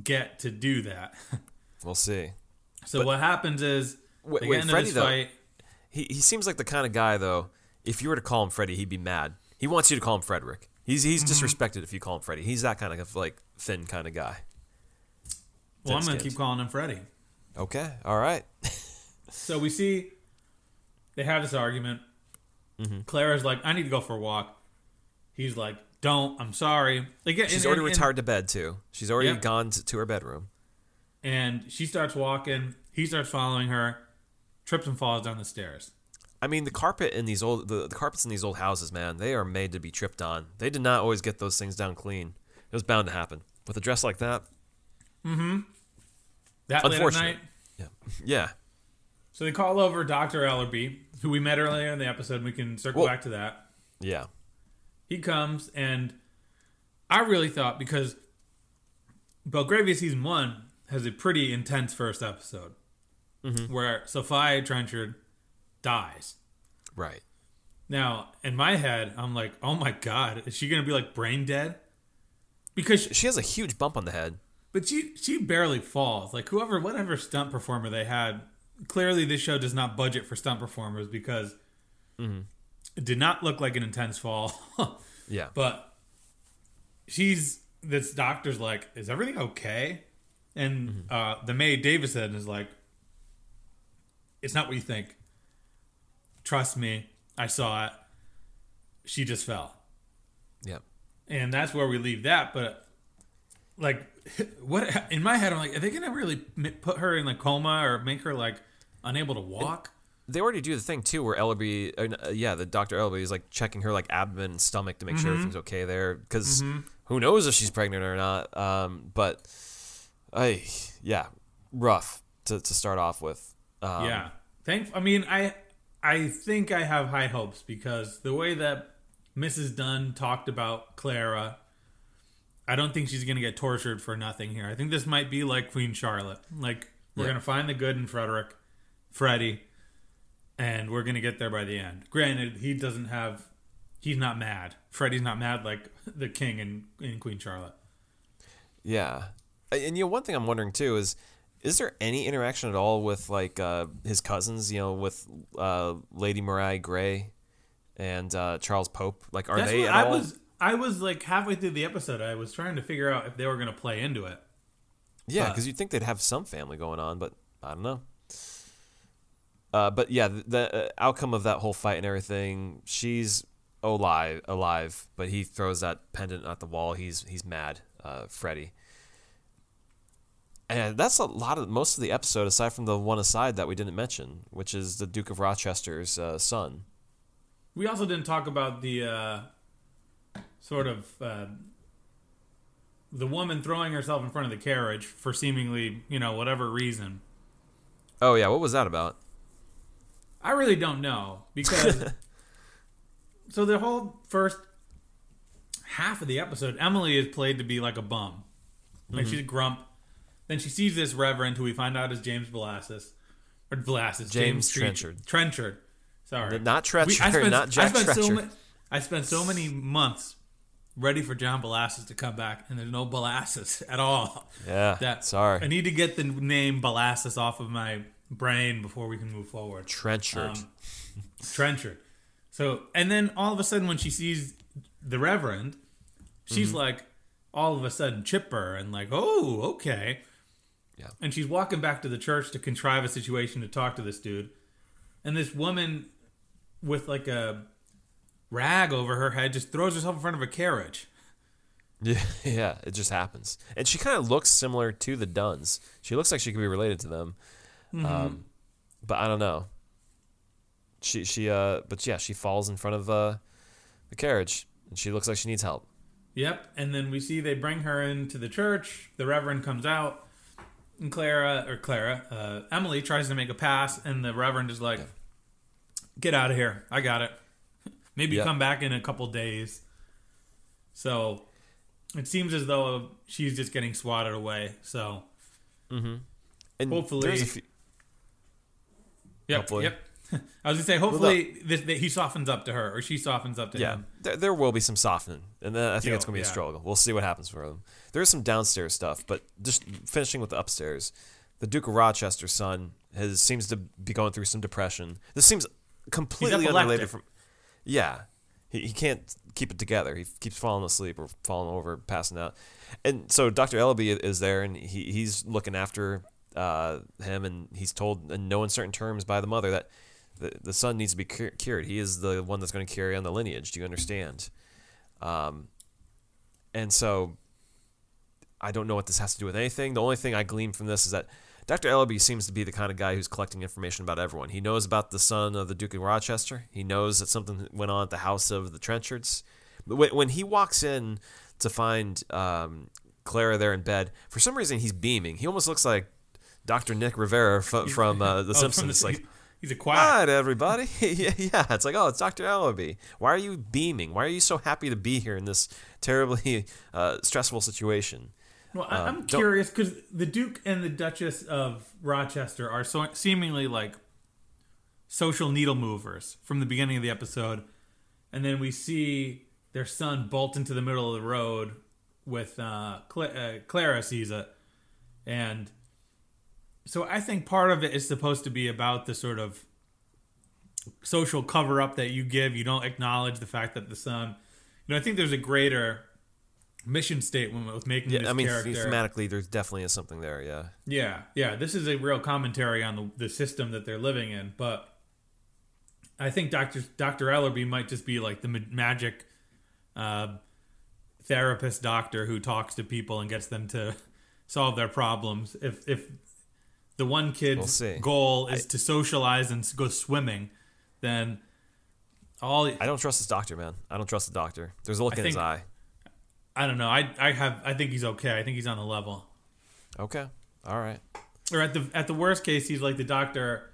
get to do that. We'll see. so what happens is Wait- they wait, get into Freddie, this though- fight. He he seems like the kind of guy though. If you were to call him Freddie, he'd be mad. He wants you to call him Frederick. He's he's Mm-hmm. disrespected if you call him Freddie. He's that kind of like thin kind of guy. Well, I'm going to Thin-skinned. keep calling him Freddie. Okay, all right. So we see they have this argument. Mm-hmm. Clara's like, "I need to go for a walk." He's like, "Don't. I'm sorry." She's and- already and- and- retired to bed too. She's already Yep. gone to, to her bedroom. and she starts walking. He starts following her, trips and falls down the stairs. I mean, the carpet in these old the, the carpets in these old houses, man, they are made to be tripped on. They did not always get those things down clean. It was bound to happen with a dress like that. Mm hmm. That late at Unfortunate. night. Yeah, yeah. So they call over Dr. Ellerby, who we met earlier in the episode. We can circle Well- back to that. Yeah. He comes, and I really thought because Belgravia season one has a pretty intense first episode. Mm-hmm. where Sophia Trenchard dies. Right. Now, in my head, I'm like, oh my god, is she gonna be like brain dead? Because, She has a huge bump on the head. but she she barely falls. Like whoever, whatever stunt performer they had, clearly this show does not budget for stunt performers because mm-hmm. It did not look like an intense fall. Yeah. but she's this doctor's like, is everything okay? And uh, the maid Davison is like, it's not what you think. Trust me, I saw it. She just fell, Yep. and that's where we leave that. But like, what in my head, I'm like, are they gonna really put her in like coma or make her like unable to walk? They already do the thing too, where Ellerby, uh, yeah, the Doctor Ellerby is like checking her like abdomen and stomach to make sure everything's okay there, because who knows if she's pregnant or not. Um, but, I, yeah, rough to, to start off with. Um, yeah. Thank. I mean, I I think I have high hopes because the way that Mrs. Dunn talked about Clara, I don't think she's going to get tortured for nothing here. I think this might be like Queen Charlotte. Like we're Yeah. going to find the good in Frederick, Freddie, and we're going to get there by the end. Granted, he doesn't have. He's not mad. Freddie's not mad like the king in, in Queen Charlotte. Yeah, and you know one thing I'm wondering too is, is there any interaction at all with like uh, his cousins? You know, with uh, Lady Maria Grey and uh, Charles Pope. Like, are That's they at I all? was. I was like halfway through the episode. I was trying to figure out if they were going to play into it. Yeah, because you'd think they'd have some family going on, but I don't know. Uh, but yeah, the, the uh, outcome of that whole fight and everything, she's alive, alive, but he throws that pendant at the wall. He's he's mad, uh, Freddy. And that's a lot of most of the episode, aside from the one aside that we didn't mention, which is the Duke of Rochester's uh, son. We also didn't talk about the uh, sort of uh, the woman throwing herself in front of the carriage for seemingly, you know, whatever reason. Oh yeah, what was that about? I really don't know because so the whole first half of the episode, Emily is played to be like a bum, like mm-hmm. she's a grump. Then she sees this reverend who we find out is James Blassis or Blassis, James Tre- Trenchard. Trenchard. Sorry, Not Trenchard, We- I spent, er, not Jack I spent so ma- I spent so many months ready for John Bellasis to come back, and there's no Bellasis at all. Yeah, That sorry, I need to get the name Belasses off of my brain before we can move forward. Trenchard. Um, Trenchard. So, and then all of a sudden, when she sees the Reverend, she's Mm-hmm. like, all of a sudden, chipper and like, oh, okay. Yeah. And she's walking back to the church to contrive a situation to talk to this dude. And this woman with like a rag over her head just throws herself in front of a carriage. Yeah, yeah, it just happens. And she kind of looks similar to the Duns. She looks like she could be related to them. Um, but I don't know. She she uh but yeah, she falls in front of uh the carriage and she looks like she needs help. Yep. And then we see they bring her into the church. The Reverend comes out, and Clara or Clara, uh, Emily tries to make a pass, and the Reverend is like, "Get out of here! I got it. Maybe Yep. come back in a couple days." So it seems as though she's just getting swatted away. So And Hopefully- few, yep, Hopefully. yep. I was gonna say, hopefully, this, that he softens up to her, or she softens up to yeah, him. there, there will be some softening, and then I think Yeah, it's going to be yeah. a struggle. We'll see what happens for them. There's some downstairs stuff, but just finishing with the upstairs, the Duke of Rochester's son has seems to be going through some depression. This seems completely unrelated from. Yeah, he, he can't keep it together. He keeps falling asleep or falling over, passing out, and so Doctor Ellerby is there, and he, he's looking after uh, him, and he's told in no uncertain terms by the mother that the, the son needs to be cur- cured. He is the one that's going to carry on the lineage. Do you understand? Um, and so I don't know what this has to do with anything. The only thing I glean from this is that Dr. Ellerby seems to be the kind of guy who's collecting information about everyone. He knows about the son of the Duke of Rochester. He knows that something went on at the house of the Trenchards. But when, when he walks in to find um, Clara there in bed, for some reason he's beaming. He almost looks like Dr. Nick Riviera f- from uh, The Oh, from Simpsons. like, he's a to everybody. yeah, yeah, it's like, oh, it's Dr. Ellerby. Why are you beaming? Why are you so happy to be here in this terribly uh, stressful situation? Well, I, I'm don't- curious because the Duke and the Duchess of Rochester are so seemingly like social needle movers from the beginning of the episode, and then we see their son bolt into the middle of the road with uh, Cla- uh, Clara sees it, and so I think part of it is supposed to be about the sort of social cover up that you give. You don't acknowledge the fact that the son. You know, I think there's a greater mission statement with making this I mean, character. thematically, there's definitely is something there. Yeah. Yeah, yeah. This is a real commentary on the, the system that they're living in. But I think Doctor Doctor Ellerby might just be like the magic uh, therapist doctor who talks to people and gets them to solve their problems. If if the one kid's We'll goal is to socialize and go swimming, then all I don't trust this doctor, man. I don't trust the doctor. There's a look I in his eye. I don't know. I I have I think he's okay. I think he's on the level. Okay. All right. or at the at the worst case, he's like the doctor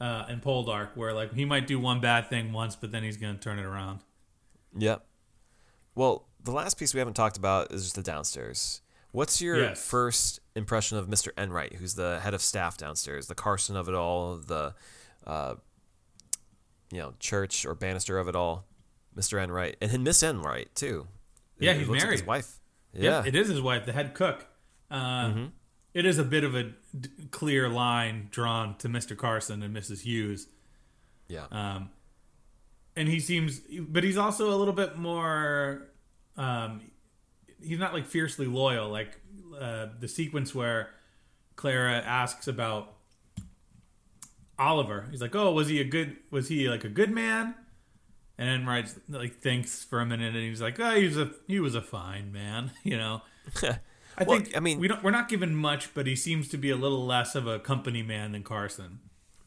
uh, in Poldark, where like he might do one bad thing once, but then he's gonna turn it around. Yep. Well, the last piece we haven't talked about is just the downstairs. What's your Yes. first impression of Mr. Enright, who's the head of staff downstairs, the Carson of it all, the, uh, you know, church or Bannister of it all, Mr. Enright, and then Miss Enright too. Yeah, It he's looks like his married. wife. Yep, Yeah. it is his wife, the head cook. Uh, it is a bit of a d- clear line drawn to Mr. Carson and Mrs. Hughes, yeah. um, and he seems, but he's also a little bit more. Um, he's not like fiercely loyal, like uh, the sequence where Clara asks about Oliver. He's like, "Oh, was he a good? Was he like a good man?" And then like thinks for a minute, and he's like, "Oh, he was a he was a fine man," you know. I Well, think I mean- we don't we're not given much, but he seems to be a little less of a company man than Carson.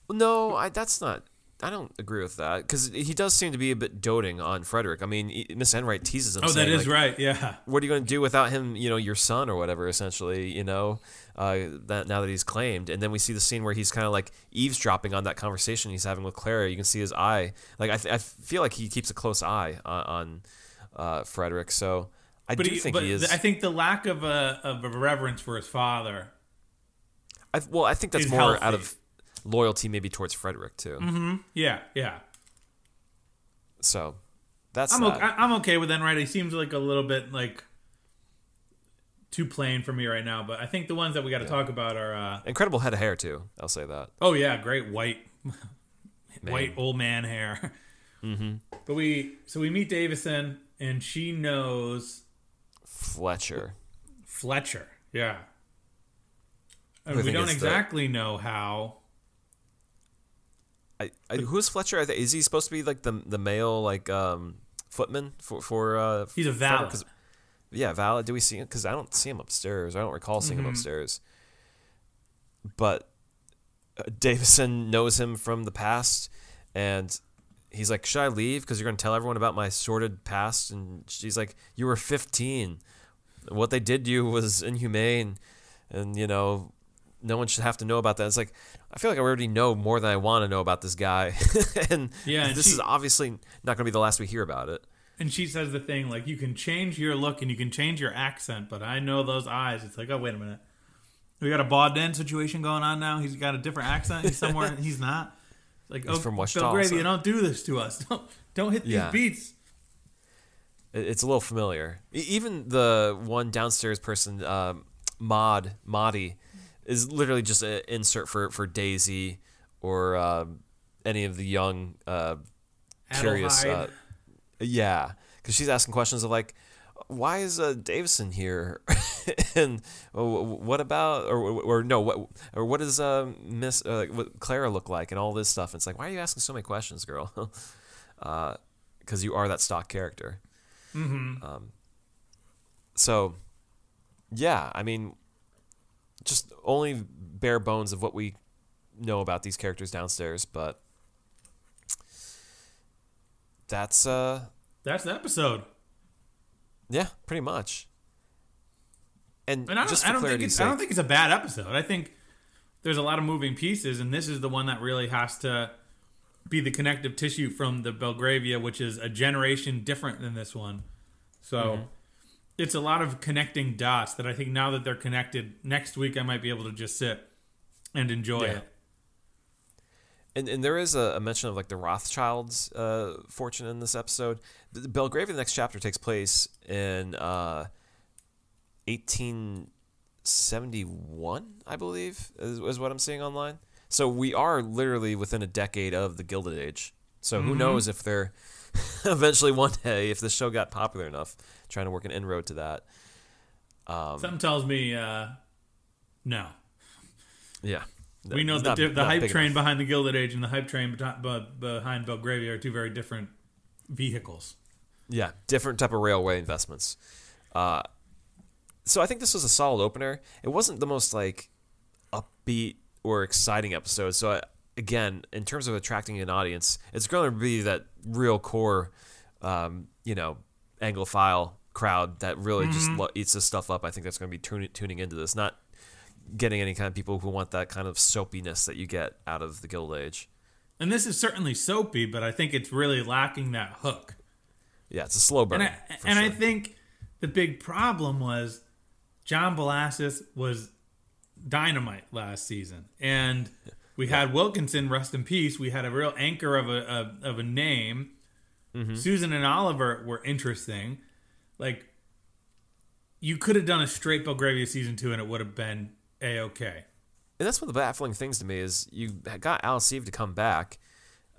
No, I, that's not. I don't agree with that because he does seem to be a bit doting on Frederick. I mean, Miss Enright teases him. Oh, that saying, is like, right. Yeah. what are you going to do without him you know your son or whatever essentially you know uh, that now that he's claimed and then we see the scene where he's kind of like eavesdropping on that conversation he's having with clara you can see his eye like i, th- I feel like he keeps a close eye on, on uh, frederick so i But, do he, think he is I think the lack of a of a reverence for his father. I, well i think that's more out of loyalty maybe towards frederick too Mm-hmm. Yeah, yeah. so that's I'm that. okay, I'm okay with Enright. He seems like a little bit like too plain for me right now, but I think the ones that we got to talk about are. Uh, incredible head of hair too i'll say that oh yeah, great white, white old man hair. Mm-hmm. But we so we meet Davison, and she knows fletcher Fletcher. Yeah. And we don't it's the- exactly know how. I, I, who's Fletcher? Is he supposed to be like the the male like um footman for for? Uh, He's a valet. Yeah, valet. Do we see him? Because I don't see him upstairs. I don't recall seeing Mm-hmm. him upstairs. But uh, Davison knows him from the past, and he's like, "Should I leave? Because you're going to tell everyone about my sordid past." And she's like, "You were 15. What they did to you was inhumane, and you know." No one should have to know about that. It's like I feel like I already know more than I want to know about this guy, and Yeah, and this she- is obviously not going to be the last we hear about it. And she says the thing like, you can change your look and you can change your accent, but I know those eyes. It's like, oh, wait a minute. We got a Bauden situation going on now. He's got a different accent. He's somewhere. he's not. It's Like, oh, from Wichita Belgravia, also. don't do this to us. Don't, don't hit these Yeah. beats. It's a little familiar. Even the one downstairs person, um, Maud, Maudie, is literally just an insert for, for Daisy or um, any of the young, uh, curious. Uh, yeah, because she's asking questions of like, why is uh, Davison here? and uh, what about, or, or no, what, or what does uh, Miss uh, what Clara look like, and all this stuff? And it's like, why are you asking so many questions, girl? Because you are that stock character. Um, so, yeah, I mean, just only bare bones of what we know about these characters downstairs, but that's uh, That's the episode. yeah, pretty much. And, And I don't, just I don't think it's, sake, I don't think it's a bad episode. I think there's a lot of moving pieces, and this is the one that really has to be the connective tissue from the Belgravia, which is a generation different than this one. So, Mm-hmm. It's a lot of connecting dots that I think now that they're connected, next week I might be able to just sit and enjoy Yeah. it. And, and there is a, a mention of like the Rothschilds' uh, fortune in this episode. The Belgravia, the next chapter takes place in uh, 1871, I believe, is, is what I'm seeing online. So we are literally within a decade of the Gilded Age. So who knows if they're eventually one day, if the show got popular enough, trying to work an inroad to that. Um, Something tells me uh, no. yeah. We know It's the, not- the hype train enough. behind the Gilded Age and the hype train behind Belgravia are two very different vehicles. Yeah, different type of railway investments. Uh, so I think this was a solid opener. It wasn't the most like upbeat or exciting episode. So I, again, in terms of attracting an audience, it's going to be that real core, um, you know, Anglophile crowd that really just lo- eats this stuff up. I think that's going to be tuning tuning into this, not getting any kind of people who want that kind of soapiness that you get out of the Gilded Age. And this is certainly soapy, but I think it's really lacking that hook. Yeah, it's a slow burn. And I, and I think the big problem was John Bellasis was dynamite last season, and we had Wilkinson, rest in peace. We had a real anchor of a of, of a name. Mm-hmm. Susan and Oliver were interesting. Like you could have done a straight Belgravia season two, and it would have been a okay. And that's one of the baffling things to me is you got Alice Eve to come back,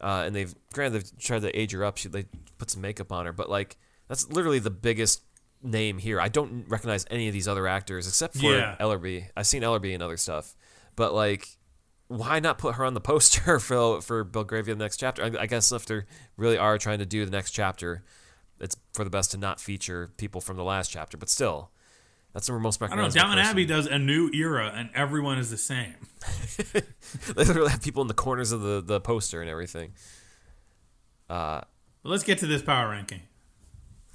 uh, and they've granted they've tried to age her up. She they put some makeup on her, but like that's literally the biggest name here. I don't recognize any of these other actors except for Yeah. Ellerby. I've seen Ellerby and other stuff, but like, why not put her on the poster for for Belgravia the next chapter? I, I guess if they really are trying to do the next chapter, it's for the best to not feature people from the last chapter. But still, that's the most I don't know. Downton person. Abbey does a new era, and everyone is the same. they literally have people in the corners of the, the poster and everything. But let's get to this power ranking.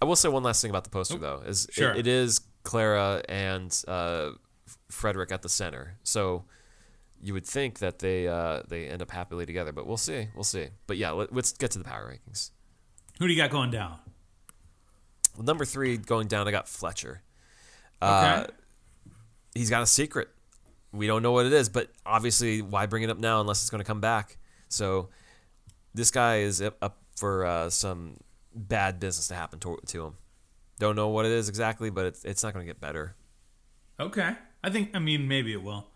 I will say one last thing about the poster though is it- it is Clara and uh, Frederick at the center, so you would think that they uh, they end up happily together, but we'll see, we'll see. But yeah, let, let's get to the power rankings. Who do you got going down? Number three going down, I got Fletcher. Uh, Okay. he's got a secret. We don't know what it is, but obviously, why bring it up now unless it's going to come back? So, this guy is up up for uh, some bad business to happen to, to him. Don't know what it is exactly, but it's, it's not going to get better. Okay. I think. I mean, maybe it will.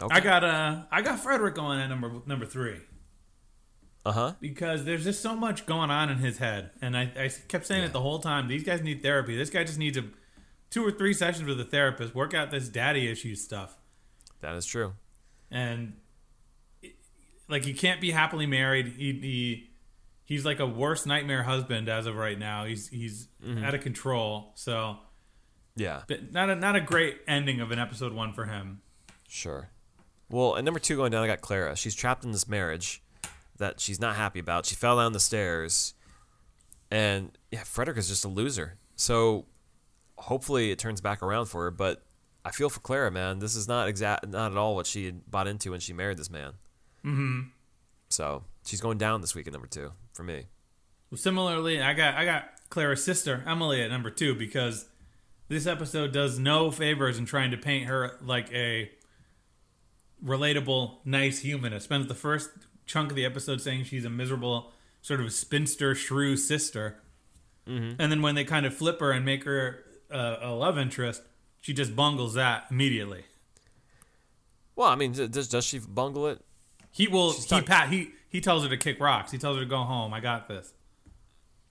Okay. I got uh, I got Frederick going at number number three Uh huh. because there's just so much going on in his head, and I, I kept saying it the whole time. These guys need therapy. This guy just needs a two or three sessions with a therapist, work out this daddy issues stuff, That is true. and like he can't be happily married. He, he he's like a worse nightmare husband as of right now. He's he's out of control. So, Yeah, but not a not a great ending of an episode one for him. sure. Well, at number two going down, I got Clara. She's trapped in this marriage that she's not happy about. She fell down the stairs, and yeah, Frederick is just a loser. So hopefully it turns back around for her. But I feel for Clara, man. This is not exact, not at all what she had bought into when she married this man. Mm-hmm. So she's going down this week at number two for me. Well, similarly, I got I got Clara's sister Emily at number two because this episode does no favors in trying to paint her like a relatable, nice human. It spends the first chunk of the episode saying she's a miserable, sort of spinster, shrew sister, and then when they kind of flip her and make her uh, a love interest, she just bungles that immediately. Well, I mean, does does she bungle it? He will. He talk- pat. He he tells her to kick rocks. He tells her to go home. I got this.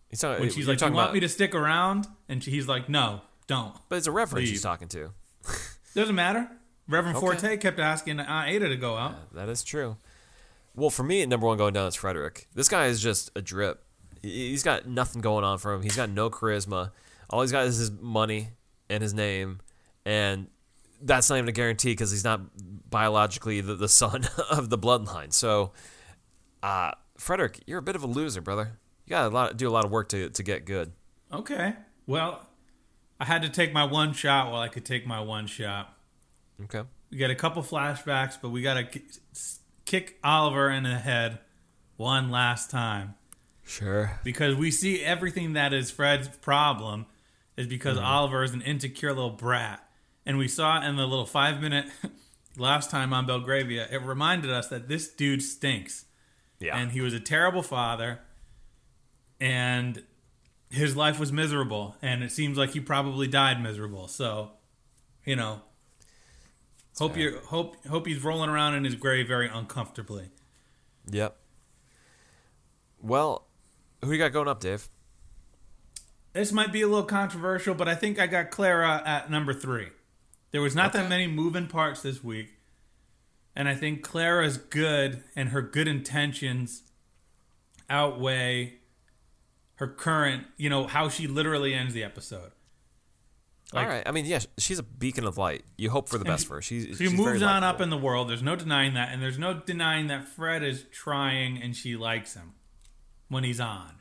He's talking, When she's like, "You talking want about, me to stick around?" and she, he's like, "No, don't." but it's a reverend she's talking to. Doesn't matter. Reverend Okay. Forte kept asking Aunt Ada to go out. That is true. Well, for me, number one going down is Frederick. This guy is just a drip. He- He's got nothing going on for him. He's got no charisma. All he's got is his money and his name, and that's not even a guarantee because he's not biologically the, the son of the bloodline. So, uh, Frederick, you're a bit of a loser, brother. You got a lot, do a lot of work to to get good. Okay. Well, I had to take my one shot while I could take my one shot. Okay. We got a couple flashbacks, but we got to kick Oliver in the head one last time Sure. because we see everything that is Fred's problem, is because mm-hmm. Oliver is an insecure little brat. And we saw in the little five minute last time on Belgravia, it reminded us that this dude stinks. Yeah. And he was a terrible father. And his life was miserable. And it seems like he probably died miserable. So, you know, hope you hope hope he's rolling around in his grave very uncomfortably. Yep. Well, who you got going up, Dave? This might be a little controversial, but I think I got Clara at number three. There was not that many moving parts this week, and I think Clara's good and her good intentions outweigh her current. You know how she literally ends the episode. Like- All right. I mean, yeah, she's a beacon of light. You hope for the best she- for her. She's, She she's moves on up in the world. There's no denying that, and there's no denying that Fred is trying and she likes him when he's on.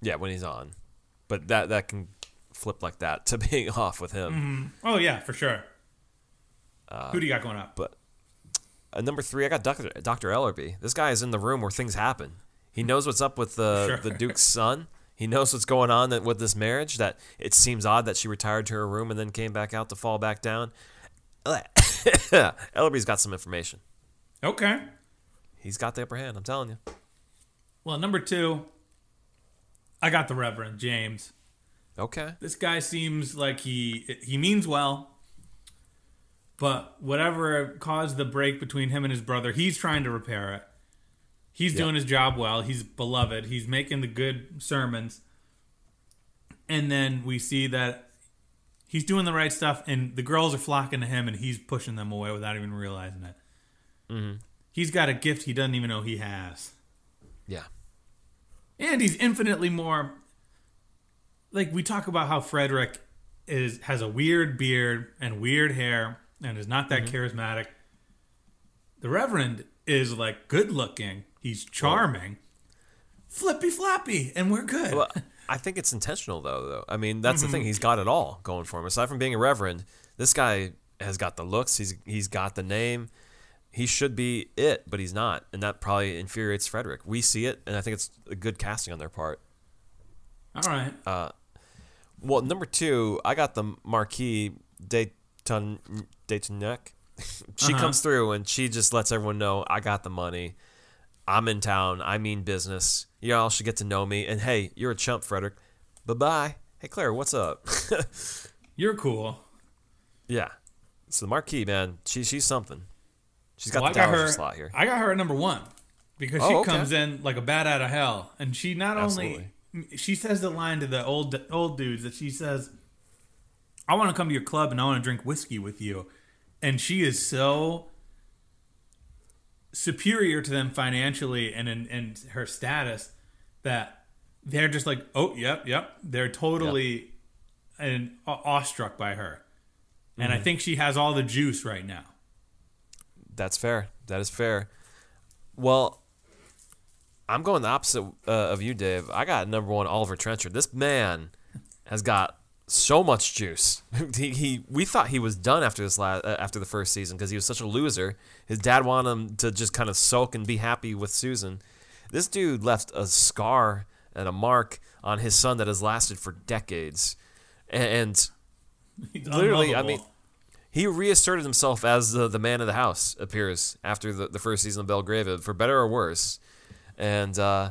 Yeah, when he's on. But that that can flip like that to being off with him. Mm-hmm. Oh yeah, for sure. Uh, Who do you got going up? But at number three, I got Dr. Dr. Ellerby. This guy is in the room where things happen. He hmm. knows what's up with the Sure. the Duke's son. He knows what's going on that- with this marriage. That it seems odd that she retired to her room and then came back out to fall back down. Ellerby's got some information. Okay. He's got the upper hand. I'm telling you. Well, number two, I got the Reverend James. Okay. This guy seems like he he means well, but whatever caused the break between him and his brother, he's trying to repair it. He's doing his job well. He's beloved. He's making the good sermons. And then we see that he's doing the right stuff, and the girls are flocking to him, and he's pushing them away without even realizing it. Mm-hmm. He's got a gift he doesn't even know he has. Yeah. and he's infinitely more like we talk about how Frederick is has a weird beard and weird hair and is not that mm-hmm. charismatic. The Reverend is like good looking. He's charming, flippy floppy, and we're good. Well, I think it's intentional though. Though I mean, that's the thing. He's got it all going for him. Aside from being a reverend, this guy has got the looks. He's he's got the name. He should be it, but he's not, and that probably infuriates Frederick. We see it, and I think it's a good casting on their part. All right, Uh, Well, number two, I got the Marquis Dayton d'Etagnac. she Uh-huh. comes through and she just lets everyone know I got the money. I'm in town. I mean business. Y'all should get to know me. And hey, you're a chump, Frederick. Bye bye. Hey Claire, what's up? you're cool. yeah. So the marquee, man, she she's something. She's got Well, the I got her. slot here. I got her at number one because Oh, she okay. comes in like a bat out of hell, and she not only she says the line to the old old dudes that she says, "I want to come to your club and I want to drink whiskey with you," and she is so superior to them financially and in, in her status that they're just like, "Oh, yep, yep." They're totally and aw- awestruck by her, and Mm-hmm. I think she has all the juice right now. That's fair. That is fair. Well, I'm going the opposite uh, of you, Dave. I got number one Oliver Trenchard. This man has got so much juice. he, he we thought he was done after this last uh, after the first season because he was such a loser. His dad wanted him to just kind of sulk and be happy with Susan. This dude left a scar and a mark on his son that has lasted for decades, and He's Literally, I mean, he reasserted himself as the, the man of the house appears after the, the first season of Belgravia for better or worse and uh,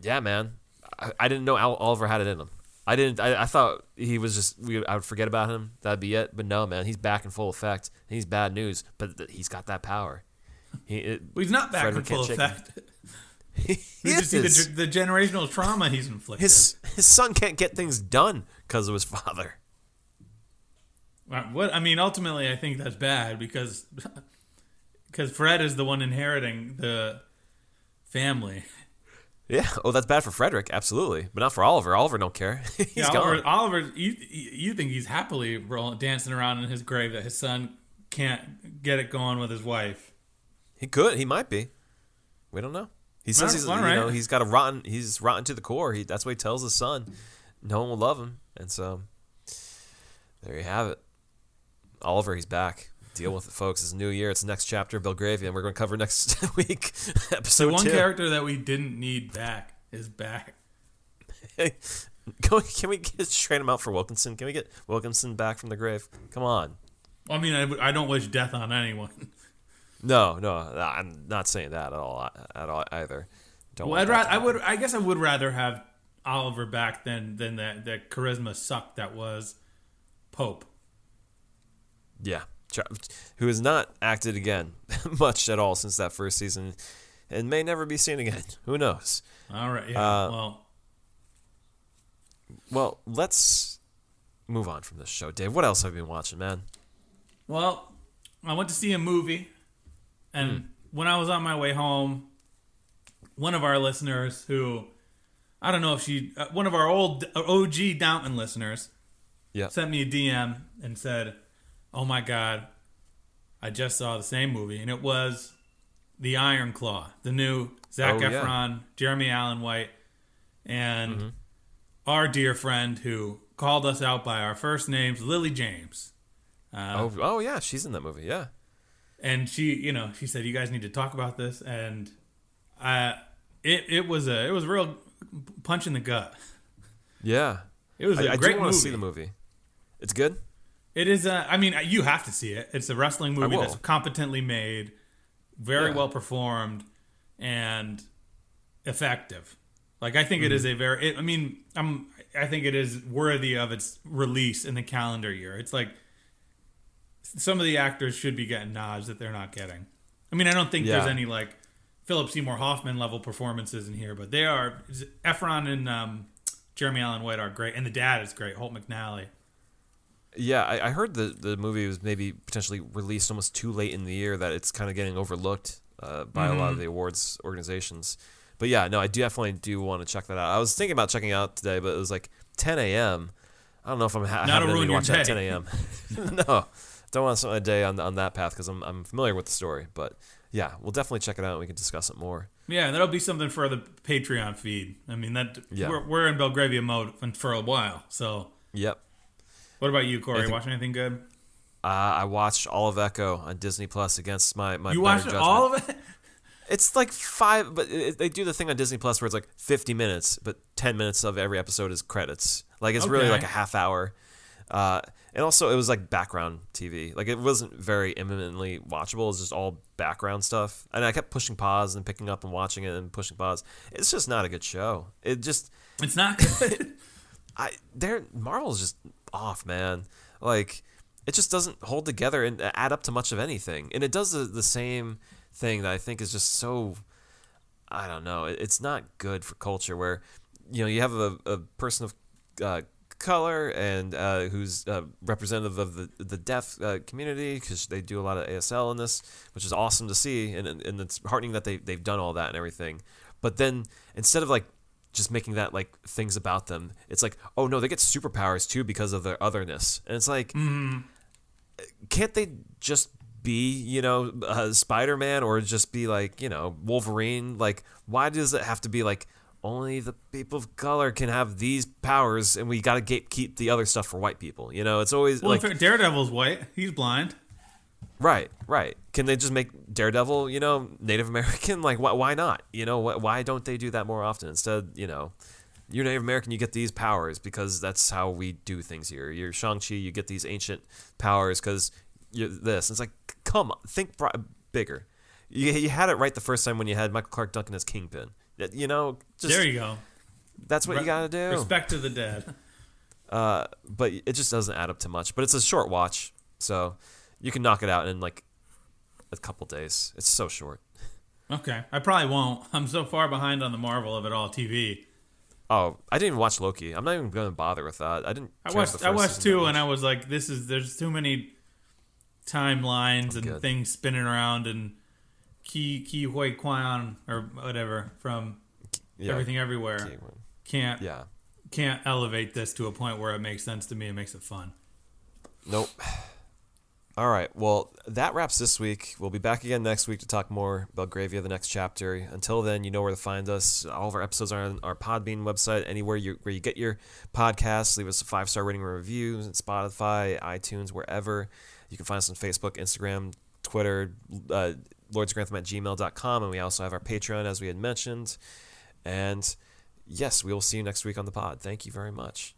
yeah man I, I didn't know Al- Oliver had it in him I didn't I, I thought he was just we, I would forget about him. That'd be it. But no man he's back in full effect. He's bad news but th- he's got that power. He, it, Well, he's not back Frederick in full effect. he see the, the generational trauma he's inflicted. his his son can't get things done because of his father. What I mean, ultimately, I think that's bad because because Fred is the one inheriting the family. Yeah oh that's bad for Frederick absolutely but not for Oliver Oliver don't care he's Yeah, gone Oliver, Oliver, you you think he's happily rolling, dancing around in his grave that his son can't get it going with his wife. He could. He might be. We don't know. He says he's all you know he's got a rotten. He's rotten to the core. He that's what he tells his son. No one will love him, and so there you have it. Oliver, he's back. Deal with it, folks. It's new year. It's the next chapter of Belgravia, and we're going to cover next week episode The one two. character that we didn't need back is back. Can we, get, trade him out for Wilkinson? Can we get Wilkinson back from the grave? Come on. I mean, I, I don't wish death on anyone. No, no, I'm not saying that at all. At all either. Don't. Well, I'd rather, I would, I guess, I would rather have Oliver back than than that that charisma suck that was Pope. Yeah, who has not acted again much at all since that first season, and may never be seen again. Who knows? All right, yeah. Uh, well, Well, let's move on from this show, Dave. What else have you been watching, man? well, I went to see a movie, and Hmm. when I was on my way home, one of our listeners who. I don't know if she, uh, one of our old OG Downton listeners, Yeah. sent me a DM and said, "Oh my god, I just saw the same movie, and it was The Iron Claw, the new Zac Oh, yeah. Efron, Jeremy Allen White, and Mm-hmm. our dear friend who called us out by our first names, Lily James." Uh, Oh, oh yeah, she's in that movie. Yeah. and she, you know, she said, "You guys need to talk about this," and uh, it it was a it was a real punch in the gut. Yeah. It was a I, I great do want movie. to see the movie. It's good. It is. Uh, I mean, you have to see it. It's a wrestling movie that's competently made, very Yeah. well performed, and effective. Like I think it Mm-hmm. is a very. It, I mean, I'm. I think it is worthy of its release in the calendar year. It's like some of the actors should be getting nods that they're not getting. I mean, I don't think there's any like Philip Seymour Hoffman level performances in here, but they are. Efron and um, Jeremy Allen White are great, and the dad is great, Holt McCallany. Yeah, I, I heard the the movie was maybe potentially released almost too late in the year that it's kind of getting overlooked uh, by a lot of the awards organizations. But yeah, no, I do definitely do want to check that out. I was thinking about checking out today, but it was like 10 a.m. I don't know if I'm ha- Not having to your watch that at day. 10 a.m. no, don't want to start my day on on that path because I'm I'm familiar with the story. But yeah, we'll definitely check it out and we can discuss it more. Yeah, that'll be something for the Patreon feed. I mean, that Yeah. we're, we're in Belgravia mode for a while. So, Yep. What about you, Corey? think- Watching anything good? Uh, I watched all of Echo on Disney Plus against my my. You watched judgment. all of it? It's like five, but it, they do the thing on Disney Plus where it's like 50 minutes, but 10 minutes of every episode is credits. Like it's really like a half hour. Uh, and also, it was like background TV. Like it wasn't very imminently watchable. It's just all background stuff. And I kept pushing pause and picking up and watching it and pushing pause. It's just not a good show. It just It's not good. I they're Marvel's just off, man. Like it just doesn't hold together and add up to much of anything. And it does the, the same thing that I think is just so I don't know. It, it's not good for culture where you know you have a, a person of uh, color and uh, who's uh, representative of the the deaf uh, community because they do a lot of ASL in this, which is awesome to see, and and it's heartening that they they've done all that and everything. But then instead of like just making that like things about them, it's like oh no, they get superpowers too because of their otherness, and it's like mm. can't they just be you know uh, Spider-Man or just be like you know Wolverine? Like why does it have to be like only the people of color can have these powers and we got to keep the other stuff for white people? You know, it's always well, like Daredevil's white. He's blind. Right, right. Can they just make Daredevil you know Native American? Like why why not? You know wh- why don't they do that more often? Instead, you know. You're Native American, you get these powers because that's how we do things here. You're Shang-Chi, you get these ancient powers because you're this. It's like, come on, think bri- bigger. You, you had it right the first time when you had Michael Clarke Duncan as Kingpin. You know, just there you go. that's what you got to do. Respect to the dead. Uh, but it just doesn't add up to much. But it's a short watch, so you can knock it out in like a couple days. It's so short. Okay, I probably won't. I'm so far behind on the Marvel of it all TV. Oh, I didn't even watch Loki. I'm not even going to bother with that. I didn't. I watched. I watched two, and I was like, "This is there's too many timelines and good. things spinning around and Ki Ke Huy Quan or whatever from Yeah. Everything Everywhere can't Yeah. can't elevate this to a point where it makes sense to me. It makes it fun. Nope. All right. Well, that wraps this week. We'll be back again next week to talk more about Gravia, the next chapter. Until then, you know where to find us. All of our episodes are on our Podbean website, anywhere you where you get your podcasts. Leave us a five star rating and review, on Spotify, iTunes, wherever. You can find us on Facebook, Instagram, Twitter, uh, lordsgrantham at gmail.com. And we also have our Patreon, as we had mentioned. And yes, we will see you next week on the pod. Thank you very much.